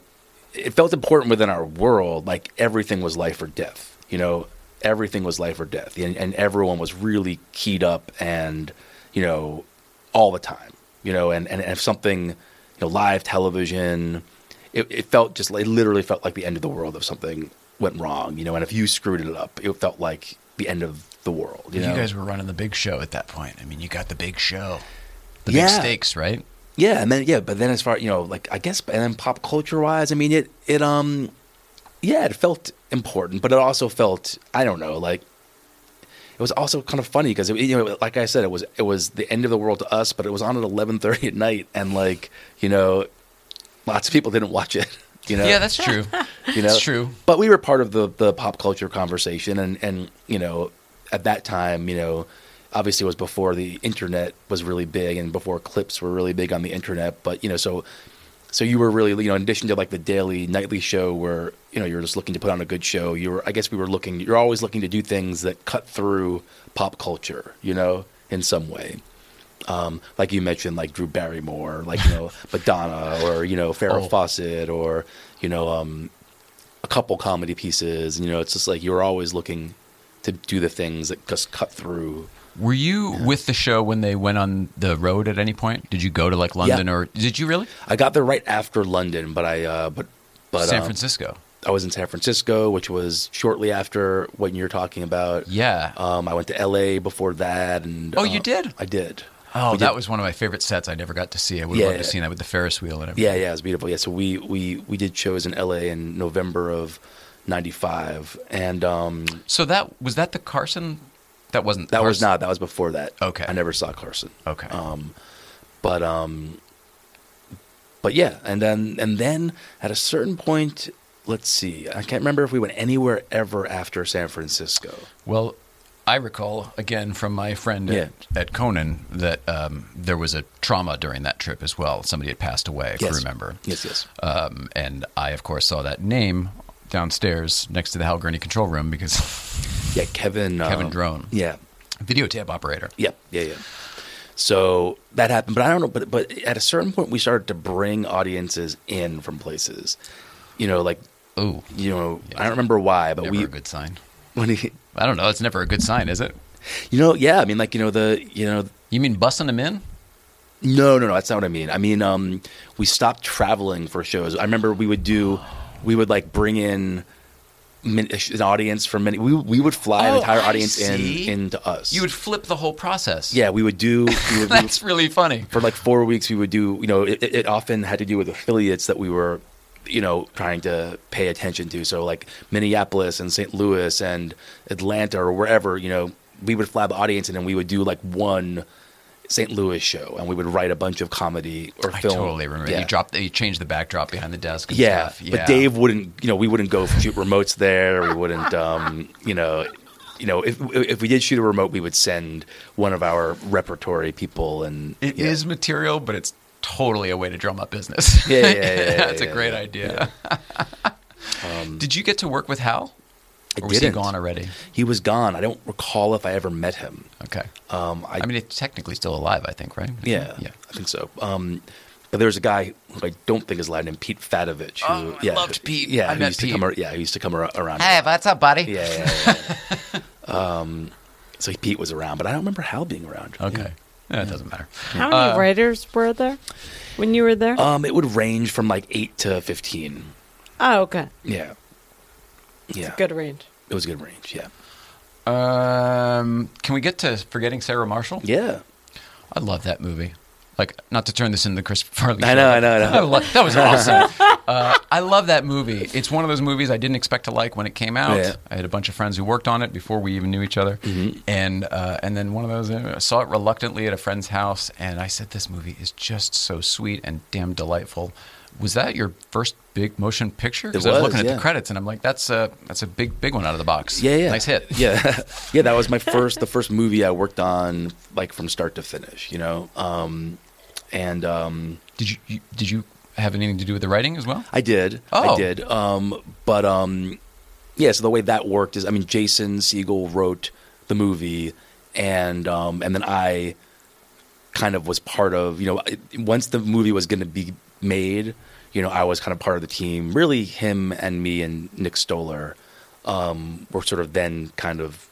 it felt important within our world. Like everything was life or death. You know, everything was life or death, and, and everyone was really keyed up and you know all the time. You know, and and if something, you know, live television it, it felt just like literally felt like the end of the world of something went wrong, you know. And if you screwed it up, it felt like the end of the world. You, You, know? guys were running the big show at that point. I mean, you got the big show, the Yeah. big stakes, right? yeah, and then yeah, but then as far you know, like I guess, and then pop culture wise, I mean, it it um, yeah, it felt important, but it also felt I don't know, like it was also kind of funny because you know, like I said, it was it was the end of the world to us, but it was on at eleven thirty at night, and like you know, lots of people didn't watch it. You know, Yeah, that's true. you know That's true. but we were part of the the pop culture conversation and and you know at that time you know obviously it was before the internet was really big and before clips were really big on the internet but you know so so you were really you know in addition to like the daily nightly show where you know you're just looking to put on a good show you were i guess we were looking you're always looking to do things that cut through pop culture you know in some way um, like you mentioned, like Drew Barrymore, like you know Madonna, or you know Farrah Oh. Fawcett, or you know um, a couple comedy pieces. And, you know, it's just like you're always looking to do the things that just cut through. Were you with the show when they went on the road at any point? Did you go to like London Yeah. or did you really? I got there right after London, but I uh, but but San um, Francisco. I was in San Francisco, which was shortly after what you're talking about. Yeah. Um, I went to L.A. before that, and Oh, you uh, did? I did. Oh, that was one of my favorite sets. I never got to see. I would have Yeah, loved to see that with the Ferris wheel and everything. Yeah, yeah, it was beautiful. Yeah, so we we we did shows in L.A. in November of '95, and um, So that was that the Carson? That wasn't. that was not. That was before that. Okay. I never saw Carson. Okay. Um, but um, but yeah, and then and then at a certain point, let's see. I can't remember if we went anywhere ever after San Francisco. Well, I recall again from my friend Yeah. at, at Conan that um, there was a trauma during that trip as well. Somebody had passed away, if you Yes. remember. Yes, yes. Um, and I, of course, saw that name downstairs next to the Hal Gurnee control room because Yeah, Kevin. Kevin um, Drone, Yeah, videotape operator. yeah, yeah, yeah. So that happened, but I don't know. But but at a certain point, we started to bring audiences in from places. You know, like oh, you know, Yeah. I don't remember why, but never we a good sign. when he, I don't know. It's never a good sign, is it? you know, yeah. I mean, like you know, the you know, You mean bussing them in? No, no, no. That's not what I mean. I mean, um, we stopped traveling for shows. I remember we would do, we would like bring in an audience from many. We we would fly an Oh, entire I audience in into us. You would flip the whole process. yeah, we would do. We would, we would- That's really funny. for like four weeks. We would do. You know, it, it often had to do with affiliates that we were, you know, trying to pay attention to. So like Minneapolis and St. Louis and Atlanta or wherever. You know, we would fly the audience and then we would do like one. St. Louis show, and we would write a bunch of comedy or I film. totally remember. Yeah. You dropped, you changed the backdrop behind the desk. And yeah, stuff. but Dave wouldn't. You know, we wouldn't go shoot remotes there. We wouldn't. Um, you know, you know, if if we did shoot a remote, we would send one of our repertory people, and It is yeah. material, but it's totally a way to drum up business. Yeah, yeah, yeah, yeah, That's yeah, a great yeah. idea. Did you get to work with Hal? I Or was didn't. gone already? He was gone. I don't recall if I ever met him. Okay. Um, I, I, mean, it's technically still alive, I think, right? yeah, Yeah. I think so. Um, but there's a guy who I don't think is alive named Pete Fadovich. Who, Oh, I yeah, loved Pete. Yeah, I met used to Pete. come. ar- Yeah, he used to come ar- around. Hey, what's up, buddy? Yeah, yeah, yeah. yeah. um, so Pete was around, but I don't remember Hal being around. Okay. Yeah, it doesn't matter. How many Uh, writers were there when you were there? Um, it would range from like eight to fifteen. oh, okay. Yeah. Yeah. Good range. It was a good range. Yeah. Um, can we get to Forgetting Sarah Marshall? Yeah. I love that movie. Like, not to turn this into the Chris Farley. I know, I know, I know. lo- that was awesome. uh, I love that movie. It's one of those movies I didn't expect to like when it came out. Yeah. I had a bunch of friends who worked on it before we even knew each other, Mm-hmm. and uh, and then one of those uh, I saw it reluctantly at a friend's house, and I said, "This movie is just so sweet and damn delightful." Was that your first big motion picture? 'Cause It I was looking at the credits, and I'm like, "That's a that's a big big one out of the box." Yeah, yeah. nice hit. Yeah. yeah, that was my first the first movie I worked on like from start to finish, you know. Um and um Did you, you did you have anything to do with the writing as well? I did. Oh. I did. Um but um yeah, so the way that worked is I mean Jason Segel wrote the movie and um and then I kind of was part of, you know, once the movie was going to be made, you know, I was kind of part of the team. Really him and me and Nick Stoller um were sort of then kind of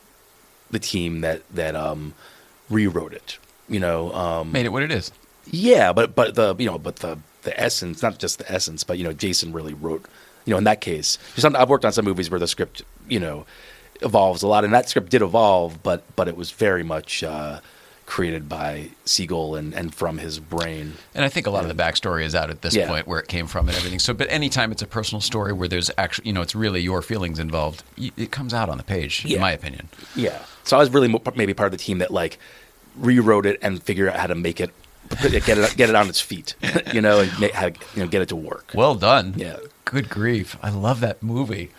the team that that um rewrote it. You know, um Made it what it is. Yeah, but but the you know but the the essence, not just the essence, but you know Jason really wrote. You know, in that case, some, I've worked on some movies where the script you know evolves a lot, and that script did evolve, but but it was very much uh, created by Segel and and from his brain. And I think a lot of the backstory is out at this Yeah. point, where it came from and everything. So, but anytime it's a personal story where there's actually, you know, it's really your feelings involved, it comes out on the page, Yeah. in my opinion. Yeah, so I was really maybe part of the team that like rewrote it and figured out how to make it- get it get it on its feet, you know, and make, how, you know get it to work. Well done. Yeah. Good grief. I love that movie.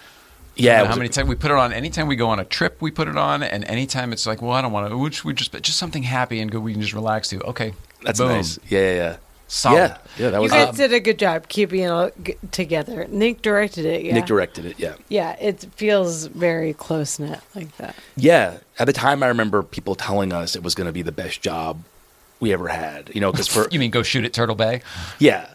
Yeah, I it don't know was how a- many times we put it on? Anytime we go on a trip, we put it on, and anytime it's like, well, I don't want to. Which we just but just something happy and good. We can just relax to. Okay, that's boom. nice. Yeah, yeah, yeah. Solid. Yeah, yeah, that You was guys uh, did a good job keeping it all g- together. Nick directed it. Yeah. Nick directed it. Yeah. Yeah, it feels very close knit like that. Yeah, at the time, I remember people telling us it was going to be the best job we ever had. You know, because for You mean go shoot at Turtle Bay? yeah,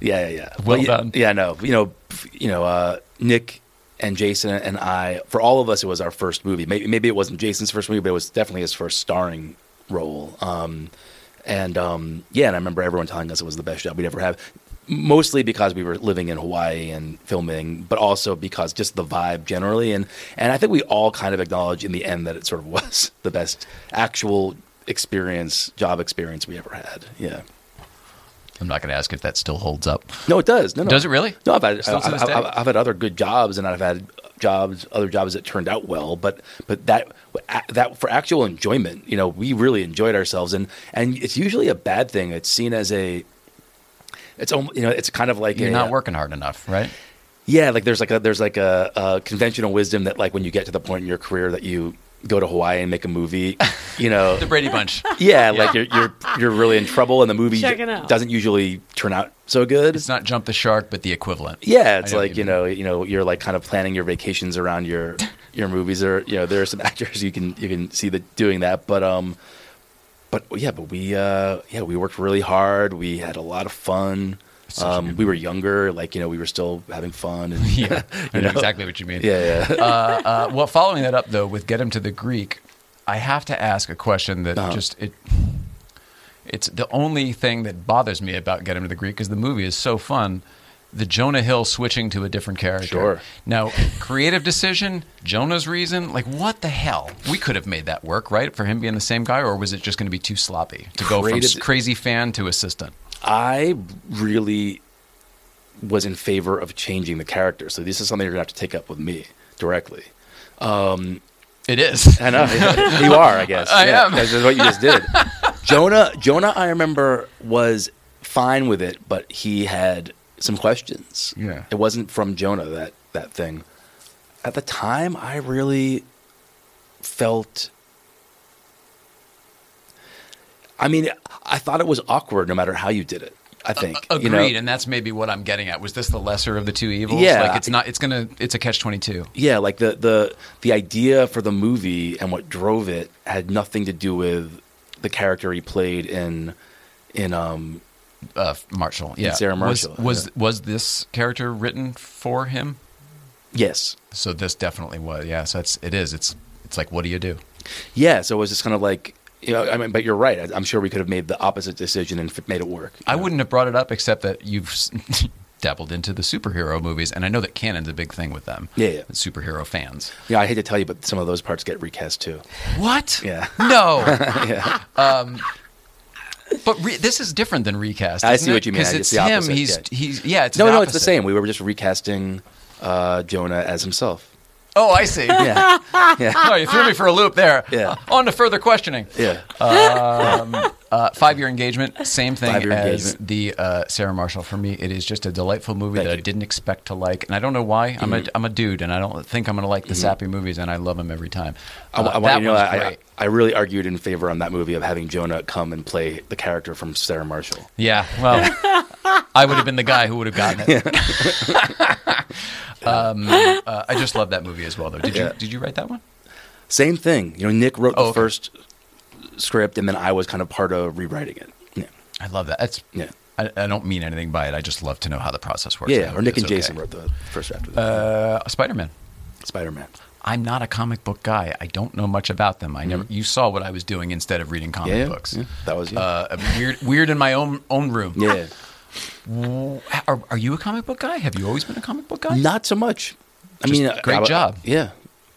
yeah, yeah, yeah. Well But, done. Yeah, no, you know, you know, uh, Nick and Jason and I. For all of us, it was our first movie. Maybe maybe it wasn't Jason's first movie, but it was definitely his first starring role. Um, and um, yeah, and I remember everyone telling us it was the best job we'd ever have. Mostly because we were living in Hawaii and filming, but also because just the vibe generally, and and I think we all kind of acknowledge in the end that it sort of was the best actual experience, job experience we ever had. Yeah. I'm not going to ask if that still holds up. No, it does. No, no. Does it really? No, I've had Still I've, I've? I've, I've had other good jobs, and I've had jobs, other jobs that turned out well. But but that that for actual enjoyment, you know, we really enjoyed ourselves, and and it's usually a bad thing. It's seen as a, it's almost you know, it's kind of like You're a, not working hard enough, right? Yeah, like there's like a there's like a, a conventional wisdom that like when you get to the point in your career that you go to Hawaii and make a movie, you know. The Brady Bunch. yeah, like you're you're you're really in trouble, and the movie out. doesn't usually turn out so good. It's not jump the shark, but the equivalent. Yeah, it's I know what like you you know, you know, you're like kind of planning your vacations around your your movies. Or you know, there are some actors you can you can see that doing that, but um, but yeah, but we uh, yeah, we worked really hard. We had a lot of fun. Um, we were younger, like you know, we were still having fun. And, Yeah, I you know exactly what you mean. Yeah, yeah. uh, uh, well, following that up though, with get him to the Greek, I have to ask a question that Uh-huh. just it. It's the only thing that bothers me about Get Him to the Greek because the movie is so fun. The Jonah Hill switching to a different character. Sure. Now, creative decision, Jonah's reason, like what the hell? We could have made that work, right? For him being the same guy, or was it just going to be too sloppy to go from Creative- crazy fan to assistant? I really was in favor of changing the character. So this is something you're gonna have to take up with me directly. Um, it is. I know you are. I guess I am. This is what you just did. Jonah, Jonah, I remember was fine with it, but he had some questions. Yeah. it wasn't from Jonah that that thing. At the time, I really felt. I mean, I thought it was awkward no matter how you did it. I think. Agreed, you know? and that's maybe what I'm getting at. Was this the lesser of the two evils? Yeah. like it's not. It's gonna. It's a catch twenty two. Yeah, like the the the idea for the movie and what drove it had nothing to do with the character he played in in um Uh, Marshall, yeah, Sarah Was- Marshall, Was yeah. was this character written for him? yes. So this definitely was. Yeah, so it's it is. It's it's like what do you do? Yeah, so it was just kind of like you know, I mean, but you're right. I, I'm sure we could have made the opposite decision and f- made it work. I know? wouldn't have brought it up except that you've dabbled into the superhero movies, and I know that canon's a big thing with them. Yeah, yeah. the superhero fans. Yeah, I hate to tell you, but some of those parts get recast too. What? Yeah. No. yeah. But re- this is different than recast. I see it? what you mean. 'Cause It's him. opposite, He's yeah. he's yeah. It's no, no, it's the same. We were just recasting uh, Jonah as himself. Oh, I see. Yeah, yeah, Oh, you threw me for a loop there. Yeah. On to further questioning. yeah. Uh, five year engagement, same thing Five-year as engagement. the uh, Sarah Marshall. For me, it is just a delightful movie Thank that I you. Mm-hmm. didn't expect to like, and I don't know why. I'm a I'm a dude, and I don't think I'm going to like the sappy movies, and I love them every time. I, Uh, I want that you to know one's I, I, great. I really argued in favor on that movie of having Jonah come and play the character from Sarah Marshall. Yeah, well, I would have been the guy who would have gotten it. um, uh, I just love that movie as well, though. Did Yeah. you did you write that one? Same thing. You know, Nick wrote the Oh, okay. first script, and then I was kind of part of rewriting it. Yeah, I love that. That's yeah, I, I don't mean anything by it. I just love to know how the process works. I yeah. hope Or Nick it's and okay. Jason wrote the first draft of that. Uh, Spider Man. Spider Man. I'm not a comic book guy. I don't know much about them. I never. You saw what I was doing instead of reading comic Mm-hmm. Yeah, yeah, books. yeah. That was you. Uh, weird, weird in my own own room. yeah, Are, are you a comic book guy? Have you always been a comic book guy? not so much. I Just mean, great I- I- job. Yeah,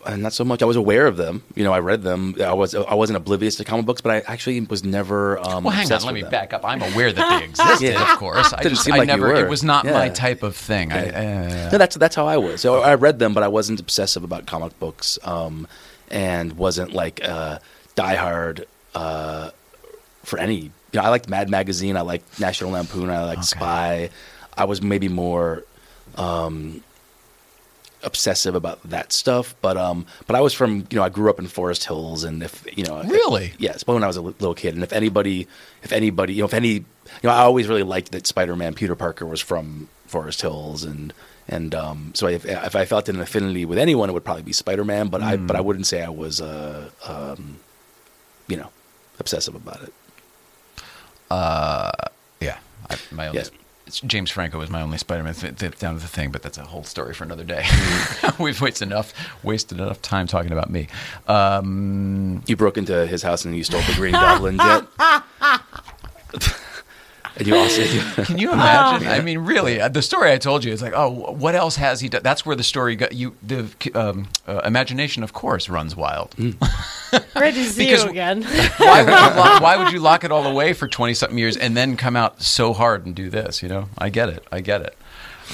and not so much. I was aware of them. You know, I read them. I was I wasn't oblivious to comic books, but I actually was never. Um, Well, hang on. Let me them. back up. I'm aware that they existed, Yeah. of course. I Didn't just, seem I like you never. were. It was not my type of thing. I, uh, No, that's that's how I was. So I read them, but I wasn't obsessive about comic books, um, and wasn't like uh, diehard uh, for any. You know, I liked Mad Magazine. I liked National Lampoon. I liked Okay. Spy. I was maybe more um, obsessive about that stuff, but um, but I was from you know I grew up in Forest Hills, and if you know Really? yes, but when I was a little kid, and if anybody, if anybody, you know, if any, you know, I always really liked that Spider-Man Peter Parker was from Forest Hills, and and um, so if if I felt an affinity with anyone, it would probably be Spider-Man, but I but I wouldn't say I was uh, um, you know, obsessive about it. Yeah. I, my only, it's, James Franco was my only Spider-Man th- th- down to the thing, but that's a whole story for another day. Mm-hmm. We've wasted enough wasted enough time talking about me. Um, You broke into his house and you stole the Green Goblin jet. and you also Can you imagine? I mean, really, uh, the story I told you is like, oh, what else has he done? That's where the story got you. The um, uh, imagination, of course, runs wild. Great to see Because- you again. why would you lock, why would you lock it all away for twenty something years and then come out so hard and do this? You know, I get it. I get it.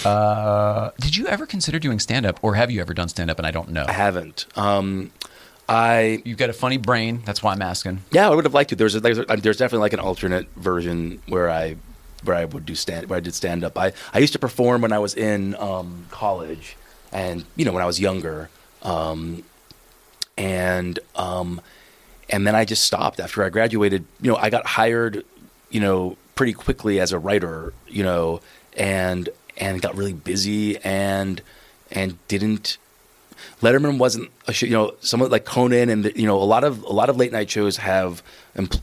Uh, did you ever consider doing stand up, or have you ever done stand up? And I don't know. I haven't. Um, I You've got a funny brain. That's why I'm asking. yeah, I would have liked to. There's a, there's, a, there's definitely like an alternate version where I where I would do stand where I did stand up. I I used to perform when I was in um, college, and you know when I was younger, um, and um, and then I just stopped after I graduated. You know, I got hired, you know, pretty quickly as a writer. You know, and and got really busy and and didn't Letterman wasn't a show, you know, someone like Conan and the, you know a lot of a lot of late night shows have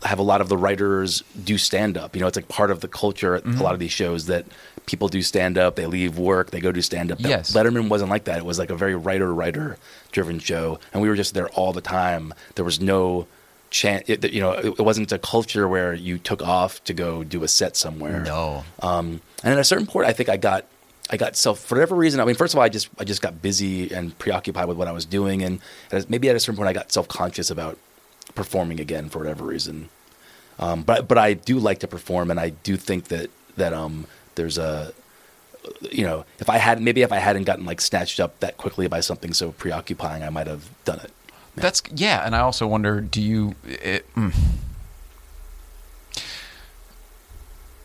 have a lot of the writers do stand up. You know, it's like part of the culture. at A lot of these shows that people do stand up. They leave work, they go do stand up. Yes. Letterman wasn't like that. It was like a very writer writer driven show, and we were just there all the time. There was no chance. It, you know, it, it wasn't a culture where you took off to go do a set somewhere. No. Um, and at a certain point, I think I got, I got self for whatever reason. I mean, first of all, I just, I just got busy and preoccupied with what I was doing, and maybe at a certain point, I got self conscious about performing again for whatever reason. Um, but, but I do like to perform, and I do think that that um, there's a, you know, if I had maybe if I hadn't gotten like snatched up that quickly by something so preoccupying, I might have done it. That's yeah, and I also wonder, do you? It, mm.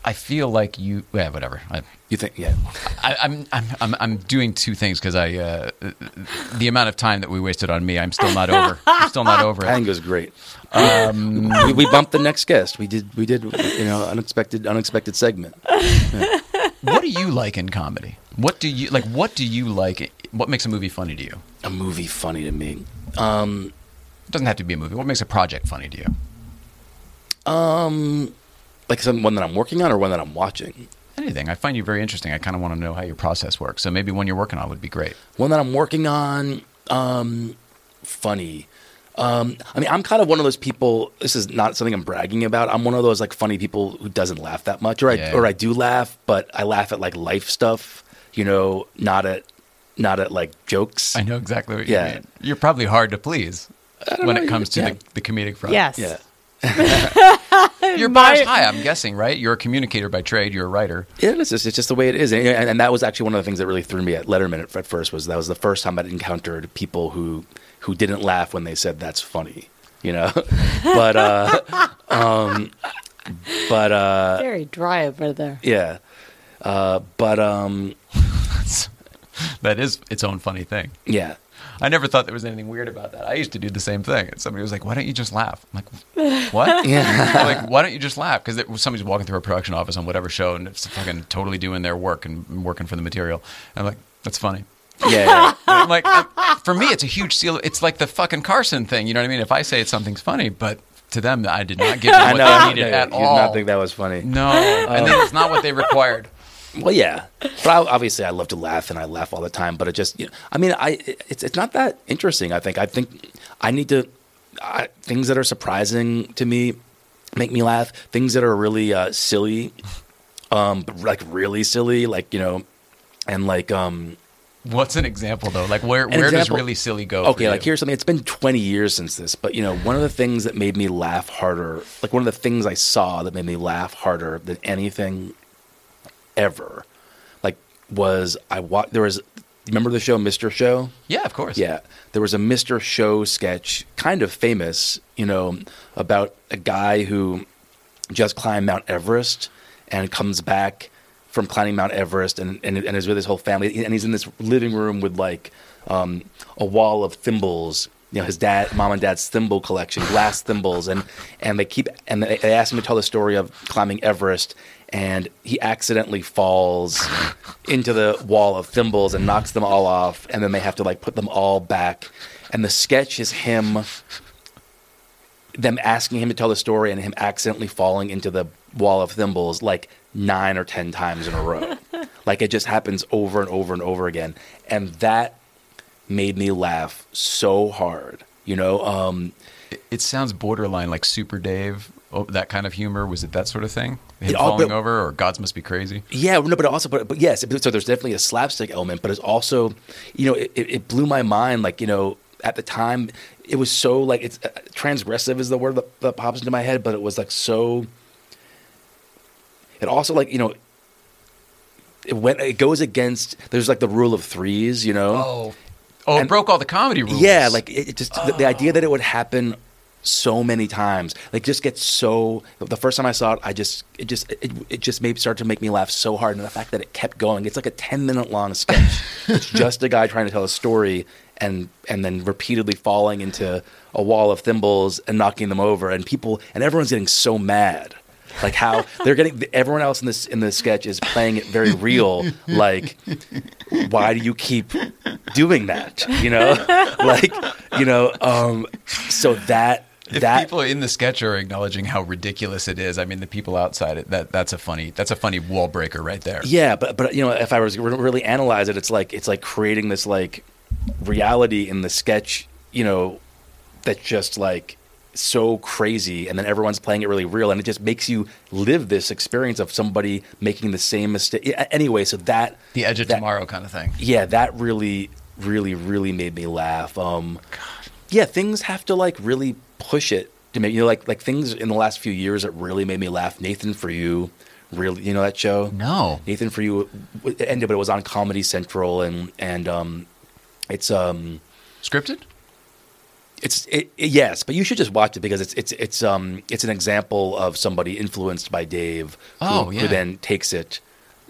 I feel like you. Yeah, whatever. I, You think, yeah, I, I'm I'm I'm I'm doing two things because I uh, the amount of time that we wasted on me, I'm still not over. I'm still not over I it. think it was great. Um, we, we bumped the next guest. We did, we did, you know, unexpected, unexpected segment. What do you like in comedy? What do you like? What do you like? What makes a movie funny to you? A movie funny to me. Um, It doesn't have to be a movie. What makes a project funny to you? um, like some one that I'm working on or one that I'm watching. Anything. I find you very interesting. I kind of want to know how your process works. So maybe one you're working on would be great. One that I'm working on. Um, funny. Um, I mean, I'm kind of one of those people. This is not something I'm bragging about. I'm one of those like funny people who doesn't laugh that much, or I Yeah. or I do laugh, but I laugh at like life stuff. You know, not at not at like jokes. I know exactly what Yeah. you mean. You're probably hard to please when know, it comes to yeah. the, the comedic front. Yes. Yeah. Your My- bar's high, I'm guessing, right? You're a communicator by trade. You're a writer. Yeah, it's just, it's just the way it is, and, and, and that was actually one of the things that really threw me at Letterman at, at first. Was that was the first time I'd encountered people who who didn't laugh when they said that's funny, you know. but uh, um, but uh, Very dry over there. yeah, uh, but um, That is its own funny thing. yeah, I never thought there was anything weird about that. I used to do the same thing. And somebody was like, "Why don't you just laugh?" I'm like, "What?" Yeah. Like, "Why don't you just laugh?" Because somebody's walking through a production office on whatever show and it's fucking totally doing their work and working for the material. And I'm like, "That's funny." yeah, yeah. I'm like, I'm- for me, it's a huge seal. It's like the fucking Carson thing. You know what I mean? If I say something's funny, but to them, I did not give them I what know. they I needed know, at you did all. not think that was funny. no, and oh. then it's not what they required. Well, yeah, but I, obviously I love to laugh and I laugh all the time. But it just, you know, I mean, I it's it's not that interesting. I think I think I need to I, things that are surprising to me make me laugh. Things that are really uh, silly, um, like really silly, like you know, and like um, What's an example though? Like where where does really silly go? okay, like here's something. It's been 20 years since this, but you know, one of the things that made me laugh harder, like one of the things I saw that made me laugh harder than anything ever, like was I watched. There was remember the show Mr. Show. Yeah, of course. Yeah, there was a Mr. Show sketch, kind of famous, you know, about a guy who just climbed Mount Everest and comes back from climbing Mount Everest and, and, and is with his whole family. And he's in this living room with like um, a wall of thimbles. You know, his dad, mom and dad's thimble collection, glass thimbles, and and they keep and they, they ask him to tell the story of climbing Everest, and he accidentally falls into the wall of thimbles and knocks them all off, and then they have to like put them all back. And the sketch is him them asking him to tell the story and him accidentally falling into the wall of thimbles like nine or ten times in a row. like it just happens over and over and over again. And that made me laugh so hard. You know, um, It, it sounds borderline like Super Dave. Oh, that kind of humor was it that sort of thing? Him all- falling but- over or Gods must be crazy. Yeah, no, but also, but, but yes, so there's definitely a slapstick element, but it's also, you know, it, it it blew my mind. Like, you know, at the time, it was so like it's uh, transgressive is the word that, that pops into my head, but it was like so. It also like you know. It went. It goes against. There's like the rule of threes, you know. Oh, oh, it And- broke all the comedy rules. Yeah, like it, it just the, the idea that it would happen so many times. Like just gets so. The first time I saw it, I just it just it, it just made started to make me laugh so hard, and the fact that it kept going. It's like a ten minute long sketch. it's just a guy trying to tell a story, and and then repeatedly falling into a wall of thimbles and knocking them over, and people and everyone's getting so mad. Like how they're getting everyone else in this in the sketch is playing it very real. Like, why do you keep doing that? You know, like you know. Um, so that If that people in the sketch are acknowledging how ridiculous it is, I mean, the people outside it that that's a funny that's a funny wall breaker right there. Yeah, but but you know, if I was really analyze it, it's like it's like creating this like reality in the sketch, you know, that's just like so crazy, and then everyone's playing it really real, and it just makes you live this experience of somebody making the same mistake. Anyway, so that The edge of that- tomorrow kind of thing. yeah, that really, really, really made me laugh. Um, yeah, things have to like really push it to make you know, like like things in the last few years that really made me laugh. Nathan for you, really, you know that show? No. Nathan for you it ended, but it was on Comedy Central, and and um, it's um, Scripted? it's it, it- yes, but you should just watch it because it's it's it's um it's an example of somebody influenced by Dave, who, Oh, yeah. who then takes it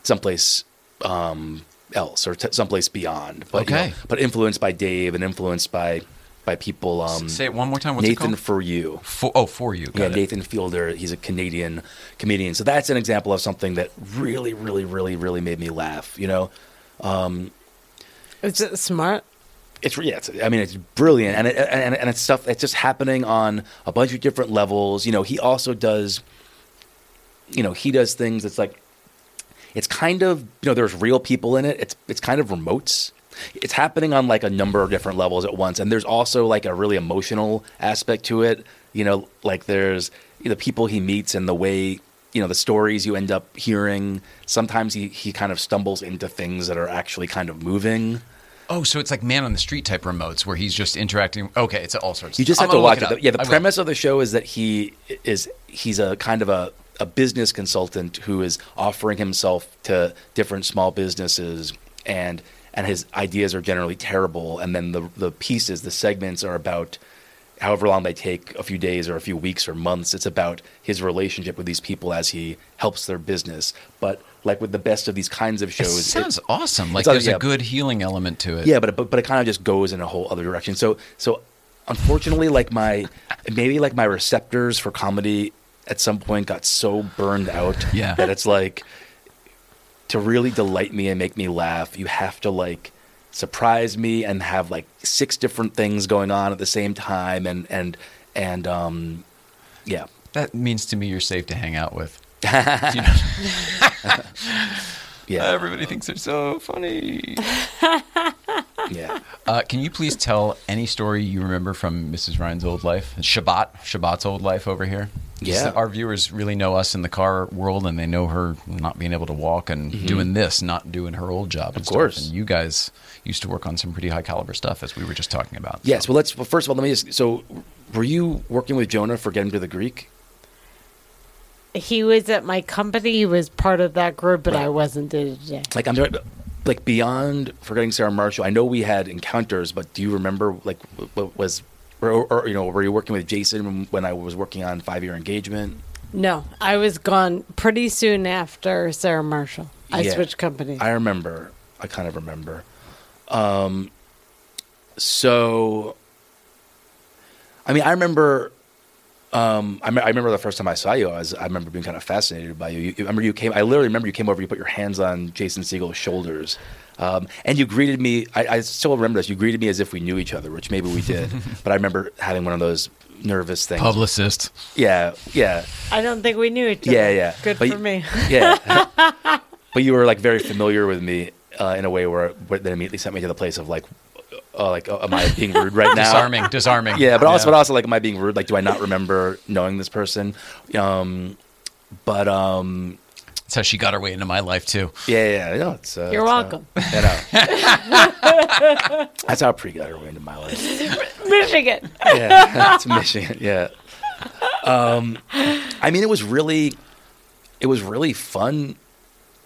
someplace um else or t- someplace beyond. But, you know, Okay. but influenced by Dave and influenced by by people. Um, Say it one more time. What's Nathan called? for you. For, oh, for you. Got Yeah, it. Nathan Fielder. He's a Canadian comedian. So that's an example of something that really, really, really, really made me laugh. You know, it's it smart? it's yeah, it's, I mean, it's brilliant, and it, and and it's stuff that's just happening on a bunch of different levels. You know, he also does, you know, he does things that's like, it's kind of you know, there's real people in it. It's it's kind of remotes. It's happening on like a number of different levels at once, and there's also like a really emotional aspect to it. You know, like there's the people he meets and the way you know the stories you end up hearing. Sometimes he he kind of stumbles into things that are actually kind of moving. Oh, so it's like man on the street type remotes where he's just interacting. Okay, it's all sorts. You just I'm have to watch it. up. Yeah, the I will. premise of the show is that he is he's a kind of a, a business consultant who is offering himself to different small businesses and and his ideas are generally terrible and then the the pieces, the segments are about however long they take, a few days or a few weeks or months. It's about his relationship with these people as he helps their business. But like with the best of these kinds of shows, it- sounds awesome. Like there's yeah. a good healing element to it. yeah, but but but it kind of just goes in a whole other direction. So so unfortunately, like my maybe like my receptors for comedy at some point got so burned out Yeah. that it's like to really delight me and make me laugh, you have to like surprise me and have like six different things going on at the same time and and and um yeah. That means to me you're safe to hang out with. Yeah. everybody thinks they're so funny. yeah. Uh, can you please tell any story you remember from Mrs. Ryan's old life? Shabbat, Shabbat's old life over here. Yeah. Our viewers really know us in the car world, and they know her not being able to walk and doing this, not doing her old job. and Mm-hmm. Of stuff. course. And you guys used to work on some pretty high caliber stuff, as we were just talking about. Yes, So- well let's well, first of all let me just so were you working with Jonah for Get Him to the Greek? He was at my company. He was part of that group, but Right. I wasn't day to day. like I'm sorry, like beyond forgetting Sarah Marshall. I know we had encounters, but do you remember like what was or, or you know were you working with Jason when I was working on Five Year Engagement? No, I was gone pretty soon after Sarah Marshall. I Yeah. switched companies. I remember. I kind of remember. Um, so, I mean, I remember. Um, I, me- I remember the first time I saw you. I was. I remember being kind of fascinated by you. you. you- I remember you came. I literally remember you came over. You put your hands on Jason Segel's shoulders, um, and you greeted me. I, I still remember this. You greeted me as if we knew each other, which maybe we did. but I remember having one of those nervous things. Publicist. Yeah, yeah. I don't think we knew each other. Yeah, yeah. Good But for y- me. Yeah. but you were like very familiar with me uh, in a way where, where that immediately sent me to the place of like, uh, like, uh, am I being rude right now? Disarming, disarming. Yeah, but also, but also, like, am I being rude? Like, do I not remember knowing this person? Um, but um, That's how she got her way into my life too. yeah, yeah, no, it's. Uh, You're it's, uh, welcome. you know. That's how Pre got her way into my life. Michigan. yeah, it's Michigan. Yeah. Um, I mean, it was really, it was really fun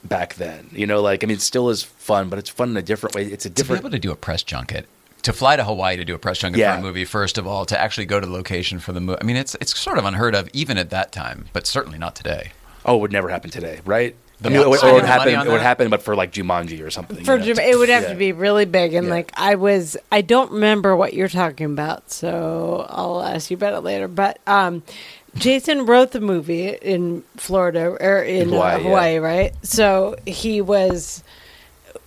back then. You know, like I mean, it still is fun, but it's fun in a different way. It's a To be different. able to do a press junket to fly to Hawaii to do a press junket Yeah. for a movie, first of all, to actually go to the location for the movie. I mean, it's it's sort of unheard of even at that time, but certainly not today. Oh, it would never happen today, right? The I mean, it, would- money it would happen. It would happen, but for like Jumanji or something. For you know? Jam- it would have Yeah. to be really big, and Yeah. like I was, I don't remember what you're talking about, so I'll ask you about it later. But um, Jason wrote the movie in Florida or in, Hawaii, uh, yeah. Hawaii, right? So he was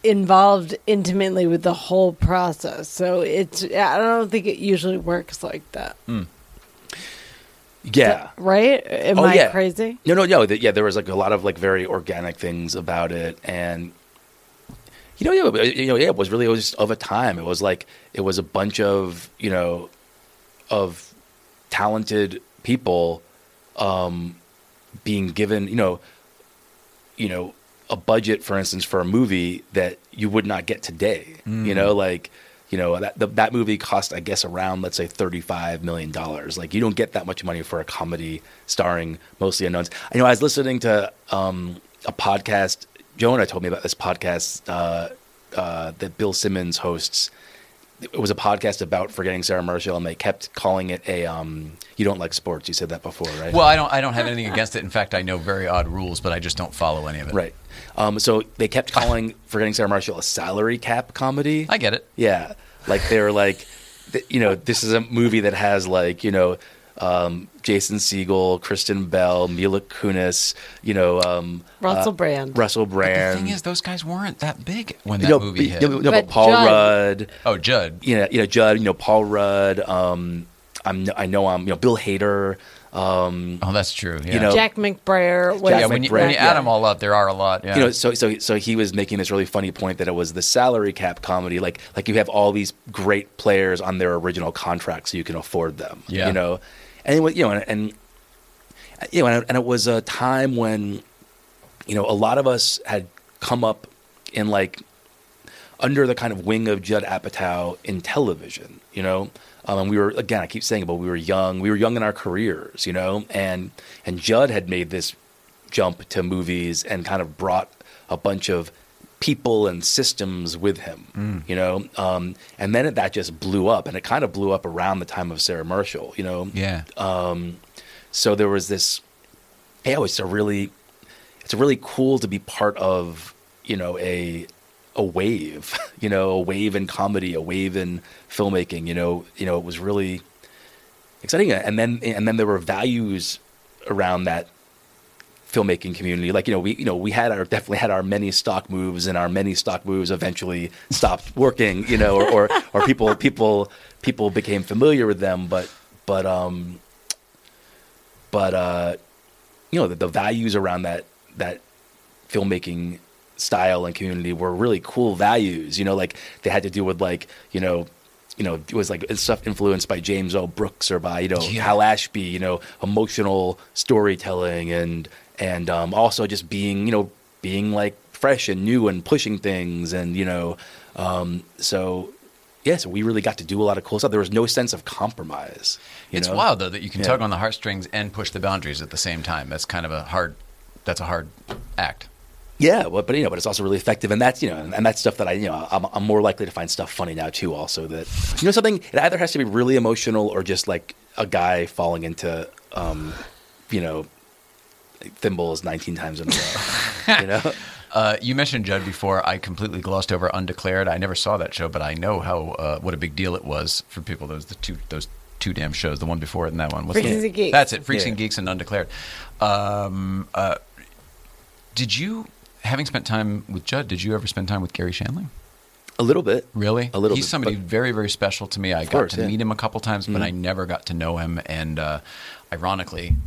involved intimately with the whole process. So it's, I don't think it usually works like that, Yeah. right? Am Oh, I yeah. crazy? No, no, no. th- Yeah, there was like a lot of like very organic things about it, and you know, yeah, you know, yeah, it was really it was just of a time. It was like it was a bunch of you know of talented people um, being given you know you know a budget, for instance, for a movie that you would not get today. You know, like you know that the, that movie cost, I guess, around let's say thirty five million dollars. Like you don't get that much money for a comedy starring mostly unknowns. You know, I was listening to um, a podcast. Jonah told me about this podcast uh, uh, that Bill Simmons hosts. It was a podcast about forgetting Sarah Marshall, and they kept calling it a. Um, you don't like sports. You said that before, right? Well, I don't I don't have anything against it. In fact, I know very odd rules, but I just don't follow any of it. Right. Um, so they kept calling Forgetting Sarah Marshall a salary cap comedy. I get it. Yeah. Like they were like, you know, this is a movie that has like, you know, um, Jason Segel, Kristen Bell, Mila Kunis, you know, um, Russell uh, Brand. Russell Brand. The thing is, those guys weren't that big when that you know, movie b- hit. you know, no, But but Paul Judd- Rudd, oh, Judd. you know, you know, Judd, you know, Paul Rudd, um, I'm, I know I'm, you know, Bill Hader, um, Oh, that's true. Yeah. You know, Jack McBrayer was yeah, Jack when you, McBrayer, when you add yeah. them all up, there are a lot. Yeah. you know, so so so he was making this really funny point that it was the salary cap comedy, like like you have all these great players on their original contracts, so you can afford them. Yeah. you know, and it was- you know, and, and you know, and, and it was a time when you know a lot of us had come up in like under the kind of wing of Judd Apatow in television, you know. Um, and we were again, I keep saying, it, but we were young. We were young in our careers, you know. And and Judd had made this jump to movies and kind of brought a bunch of people and systems with him, you know. Um, and then it, that just blew up, and it kind of blew up around the time of Sarah Marshall, you know. yeah. So there was this. Yeah, it's a really, it's a really cool to be part of, you know, a a wave, you know, a wave in comedy, a wave in filmmaking. You know, you know, it was really exciting. And then and then there were values around that filmmaking community. Like you know, we you know we had our definitely had our many stock moves, and our many stock moves eventually stopped working. You know, or or, or people people people became familiar with them, but but um but uh, you know the, the values around that that filmmaking style and community were really cool values. You know, like they had to do with like you know. You know, it was like stuff influenced by James O. Brooks or by you know Yeah. Hal Ashby. You know, emotional storytelling and and um, also just being you know being like fresh and new and pushing things and you know um, so yeah, so we really got to do a lot of cool stuff. There was no sense of compromise. You It's know? wild though that you can Yeah. tug on the heartstrings and push the boundaries at the same time. That's kind of a hard. That's a hard act. Yeah, well, but you know, but it's also really effective, and that's you know, and, and that's stuff that I you know, I'm, I'm more likely to find stuff funny now too. Also, that you know, something it either has to be really emotional or just like a guy falling into, um, you know, thimbles 19 times in a row. you know, Uh, you mentioned Judd before. I completely glossed over Undeclared. I never saw that show, but I know how uh, what a big deal it was for people. Those the two those two damn shows. The one before it and that one. What's Freaks the, and Geeks. That's it. Freaks Yeah. and Geeks and Undeclared. Um, uh, did you, having spent time with Judd, did you ever spend time with Gary Shandling? a little bit. Really? A little He's bit, somebody very, very special to me. I got course, to yeah. meet him a couple times, but Mhm. I never got to know him. And uh, ironically,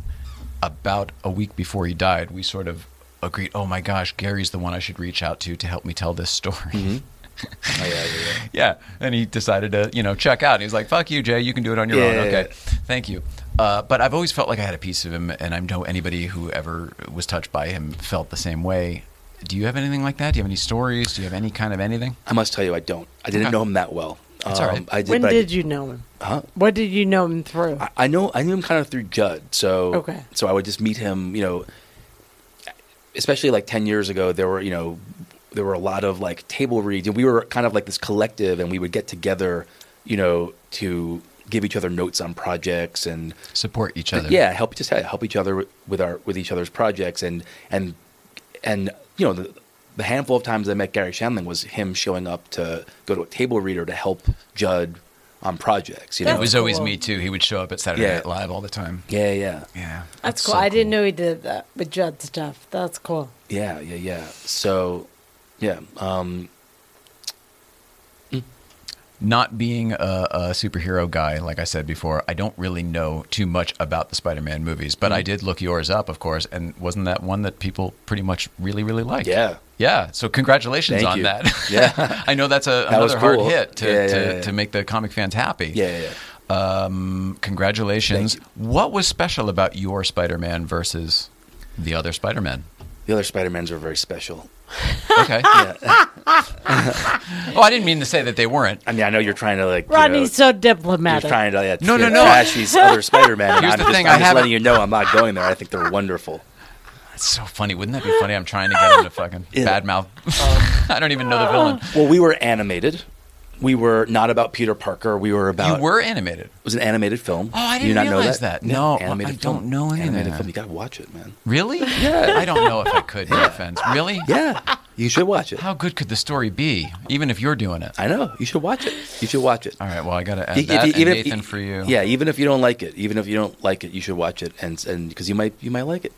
about a week before he died, we sort of agreed, oh my gosh, Gary's the one I should reach out to to help me tell this story. Oh, yeah, yeah, yeah. yeah. And he decided to, you know, check out. He was like, fuck you, Jay. You can do it on your own. Okay. Thank you. Uh, but I've always felt like I had a piece of him, and I know anybody who ever was touched by him felt the same way. Do you have anything like that? Do you have any stories? Do you have any kind of anything? I must tell you, I don't. I didn't Okay. know him that well. That's all um, right. I did, when but I- did you know him? Huh? What did you know him through? I, I know I knew him kind of through Judd. So Okay. So I would just meet him. You know, especially like ten years ago, there were you know there were a lot of like table reads, and we were kind of like this collective, and we would get together you know, to give each other notes on projects and Support each other. yeah, help just help each other with our with each other's projects and and and you know the, the handful of times I met Gary Shandling was him showing up to go to a table reader to help Judd on projects. You know, It was always cool. me too. He would show up at Saturday Yeah. Night Live all the time. yeah, yeah, Yeah, That's cool. so I didn't know he did that with Judd stuff. That's cool. yeah, yeah, yeah. So yeah, um, Not being a, a superhero guy, like I said before, I don't really know too much about the Spider-Man movies. But I Mm-hmm. did look yours up, of course, and wasn't that one that people pretty much really, really liked? yeah. Yeah. So congratulations Thank on you. that. Yeah. I know that's a, That another hard hit to, Yeah, yeah, to, yeah. to make the comic fans happy. Yeah, yeah, yeah. Um, congratulations. What was special about your Spider-Man versus the other Spider-Man? The other Spider Mans were very special. Okay. Yeah. oh, I didn't mean to say that they weren't. I mean, I know you're trying to like. you know, so You're diplomatic. trying to yeah, No, no, no. trash these other Spider-Man. Here's I'm the just, thing, I'm I just haven't- letting you know I'm not going there. I think they're wonderful. That's so funny. Wouldn't that be funny? I'm trying to get him to fucking Yeah. bad mouth. Um, I don't even know the villain. Well, we were animated. We were not about Peter Parker. We were about. You were animated. It was an animated film. Oh, I Do you didn't not know realize that. that. Yeah, No, animated I don't know any animated that. film. You gotta watch it, man. Really? Yeah. I don't know if I could. No offense. Really? Yeah, you should watch it. How good could the story be, even if you're doing it? I know you should watch it. You should watch it. All right. Well, I got to add If- that. if- even if- Nathan for you. Yeah, even if you don't like it, even if you don't like it, you should watch it, and and because you might you might like it.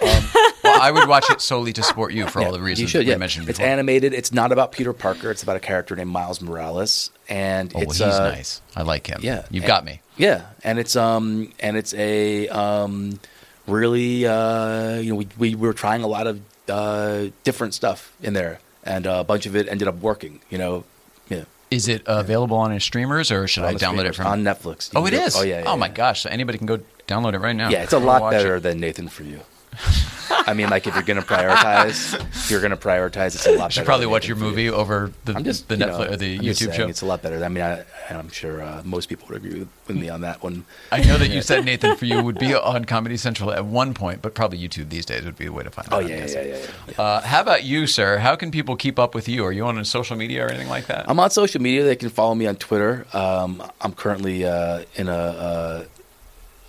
Well, um, I would watch it solely to support you for all Yeah, the you reasons should, we yeah. mentioned It's animated. It's not about Peter Parker. It's about a character named Miles Morales, and oh, well, it's he's uh, nice. I like him. Yeah, You've and- got me. Yeah, and it's um and it's a um really uh you know we we were trying a lot of uh different stuff in there, and uh, a bunch of it ended up working. You know, yeah. Is it available on his streamers, or should I On the download it from on Netflix? Oh, it is. Oh yeah. yeah oh my gosh! So anybody can go download it right now. Yeah, it's a lot better it. than Nathan for you. I mean, like if you're gonna prioritize, if you're gonna prioritize, it's a lot. I should probably watch your for You. movie over the I'm just the you Netflix know, or the I'm YouTube show. It's a lot better. I mean, I, I'm sure uh, most people would agree with, me on that one. I know that you said Nathan for you would be on Comedy Central at one point, but probably YouTube these days would be the way to find Oh out. Yeah, yeah, yeah. yeah. Uh, how about you, sir? How can people keep up with you? Are you on social media or anything like that? I'm on social media. They can follow me on Twitter. Um, I'm currently uh, in a uh,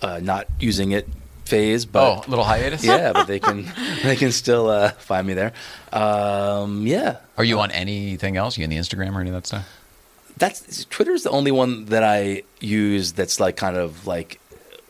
uh, not using it phase, oh, but a little hiatus. yeah, but they can they can still uh, find me there. Um, yeah, Are you on anything else? You on the Instagram or any of that stuff? that's Twitter's the only one that I use that's like kind of like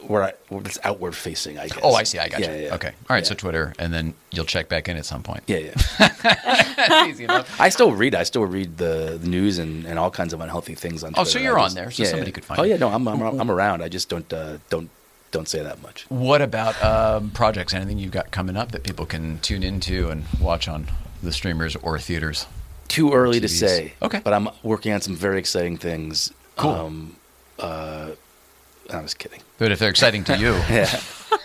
where I where it's outward facing. I guess. Oh, I see. I got yeah, you. Yeah, Okay. All right. Yeah. So Twitter, and then you'll check back in at some point. Yeah, yeah. That's easy enough. I still read. I still read the, the news and, and all kinds of unhealthy things on. Oh, Twitter. so you're on there, so somebody could find Oh yeah, no, I'm I'm, I'm around. I just don't uh, don't don't say that much. What about um, projects? Anything you've got coming up that people can tune into and watch on the streamers or theaters? Too early to say. Okay. but I'm working on some very exciting things. Cool. Um, uh, I was kidding. But if they're exciting to you, Yeah,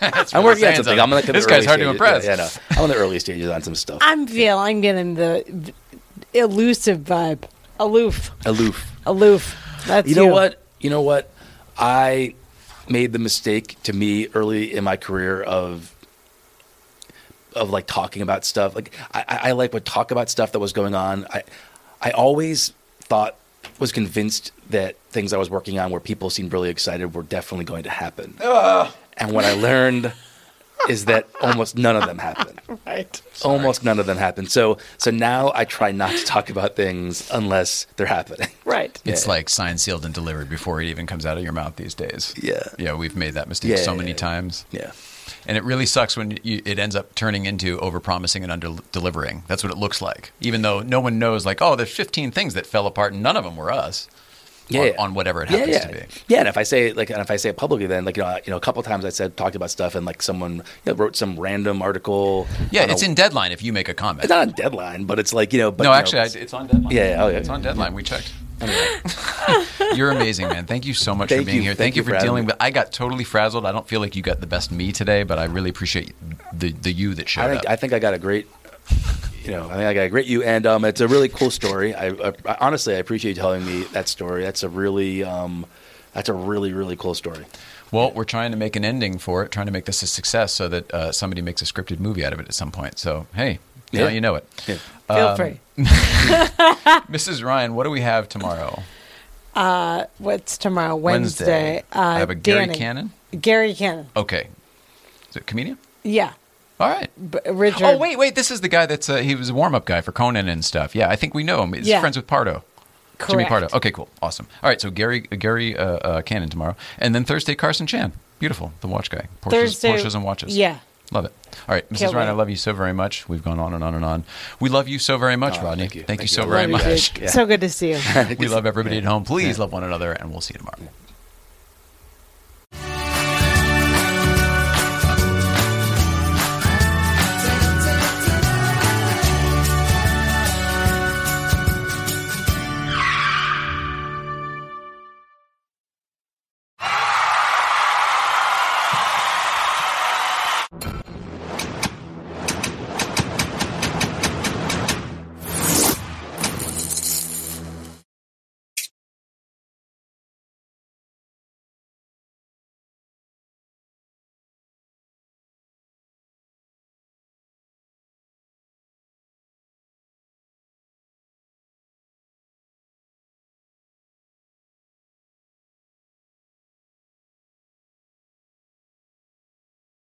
I'm working on saying something. I'm like this guy's early hard to impress. Yeah, yeah, no. I'm in the early stages on some stuff. I'm feeling I'm getting the v- elusive vibe. Aloof. Aloof. Aloof. That's You know what? You know what? I made the mistake to me early in my career of of like talking about stuff. Like I, I like would talk about stuff that was going on. I I always thought was convinced that things I was working on where people seemed really excited were definitely going to happen. Ah. And what I learned is that almost none of them happen. Right. Almost none of them happen. So so now I try not to talk about things unless they're happening. Right. It's Yeah. like signed, sealed, and delivered before it even comes out of your mouth these days. Yeah. Yeah, we've made that mistake Yeah, so yeah, many yeah. times. Yeah. And it really sucks when you, it ends up turning into overpromising and under delivering. That's what it looks like. Even though no one knows, like, oh, there's 15 things that fell apart and none of them were us. Yeah, on, yeah. on whatever it happens yeah. to be. Yeah, and if I say like, and if I say it publicly, then like you know, you know, a couple times I said talked about stuff, and like someone you know, wrote some random article. Yeah, on a- it's in deadline if you make a comment. It's not on deadline, but it's like you know. But, no, you know, actually, I, it's on deadline. Yeah, yeah, oh, yeah. It's on deadline. We checked. anyway. You're amazing, man. Thank you so much Thank for being you. here. Thank Thank, you for for dealing with. I got totally frazzled. I don't feel like you got the best me today, but I really appreciate the the you that showed I think up. I think I got a great, you know, I think I got a great you, and um, it's a really cool story. I, I, I honestly I appreciate you telling me that story. That's a really um, that's a really really cool story. Well, we're trying to make an ending for it, trying to make this a success so that uh, somebody makes a scripted movie out of it at some point. So, hey, now you know it. Yeah. Feel Um, free. Mrs. Ryan, what do we have tomorrow? Uh, what's tomorrow? Wednesday. Wednesday. Uh, I have a Gary Danny. Cannon. Gary Cannon. Okay. Is it comedian? Yeah. All right. B- Richard. Oh wait, wait. This is the guy that's uh, he was a warm up guy for Conan and stuff. Yeah, I think we know him. He's Yeah. friends with Pardo. Jimmy Pardo. Okay, cool, awesome. All right, so Gary Gary uh, uh, Cannon tomorrow, and then Thursday Carson Chan. Beautiful, the watch guy. Porsches, Thursday- Porsches and watches. Yeah. Love it. All right, Mrs. Can't Ryan, I wait. love you so very much. We've gone on and on and on. We love you so very much, Oh, Rodney. thank you. Thank, Thank you you. so I very Love you, much. dude. So good to see you. We love everybody at home. Please love one another, and we'll see you tomorrow.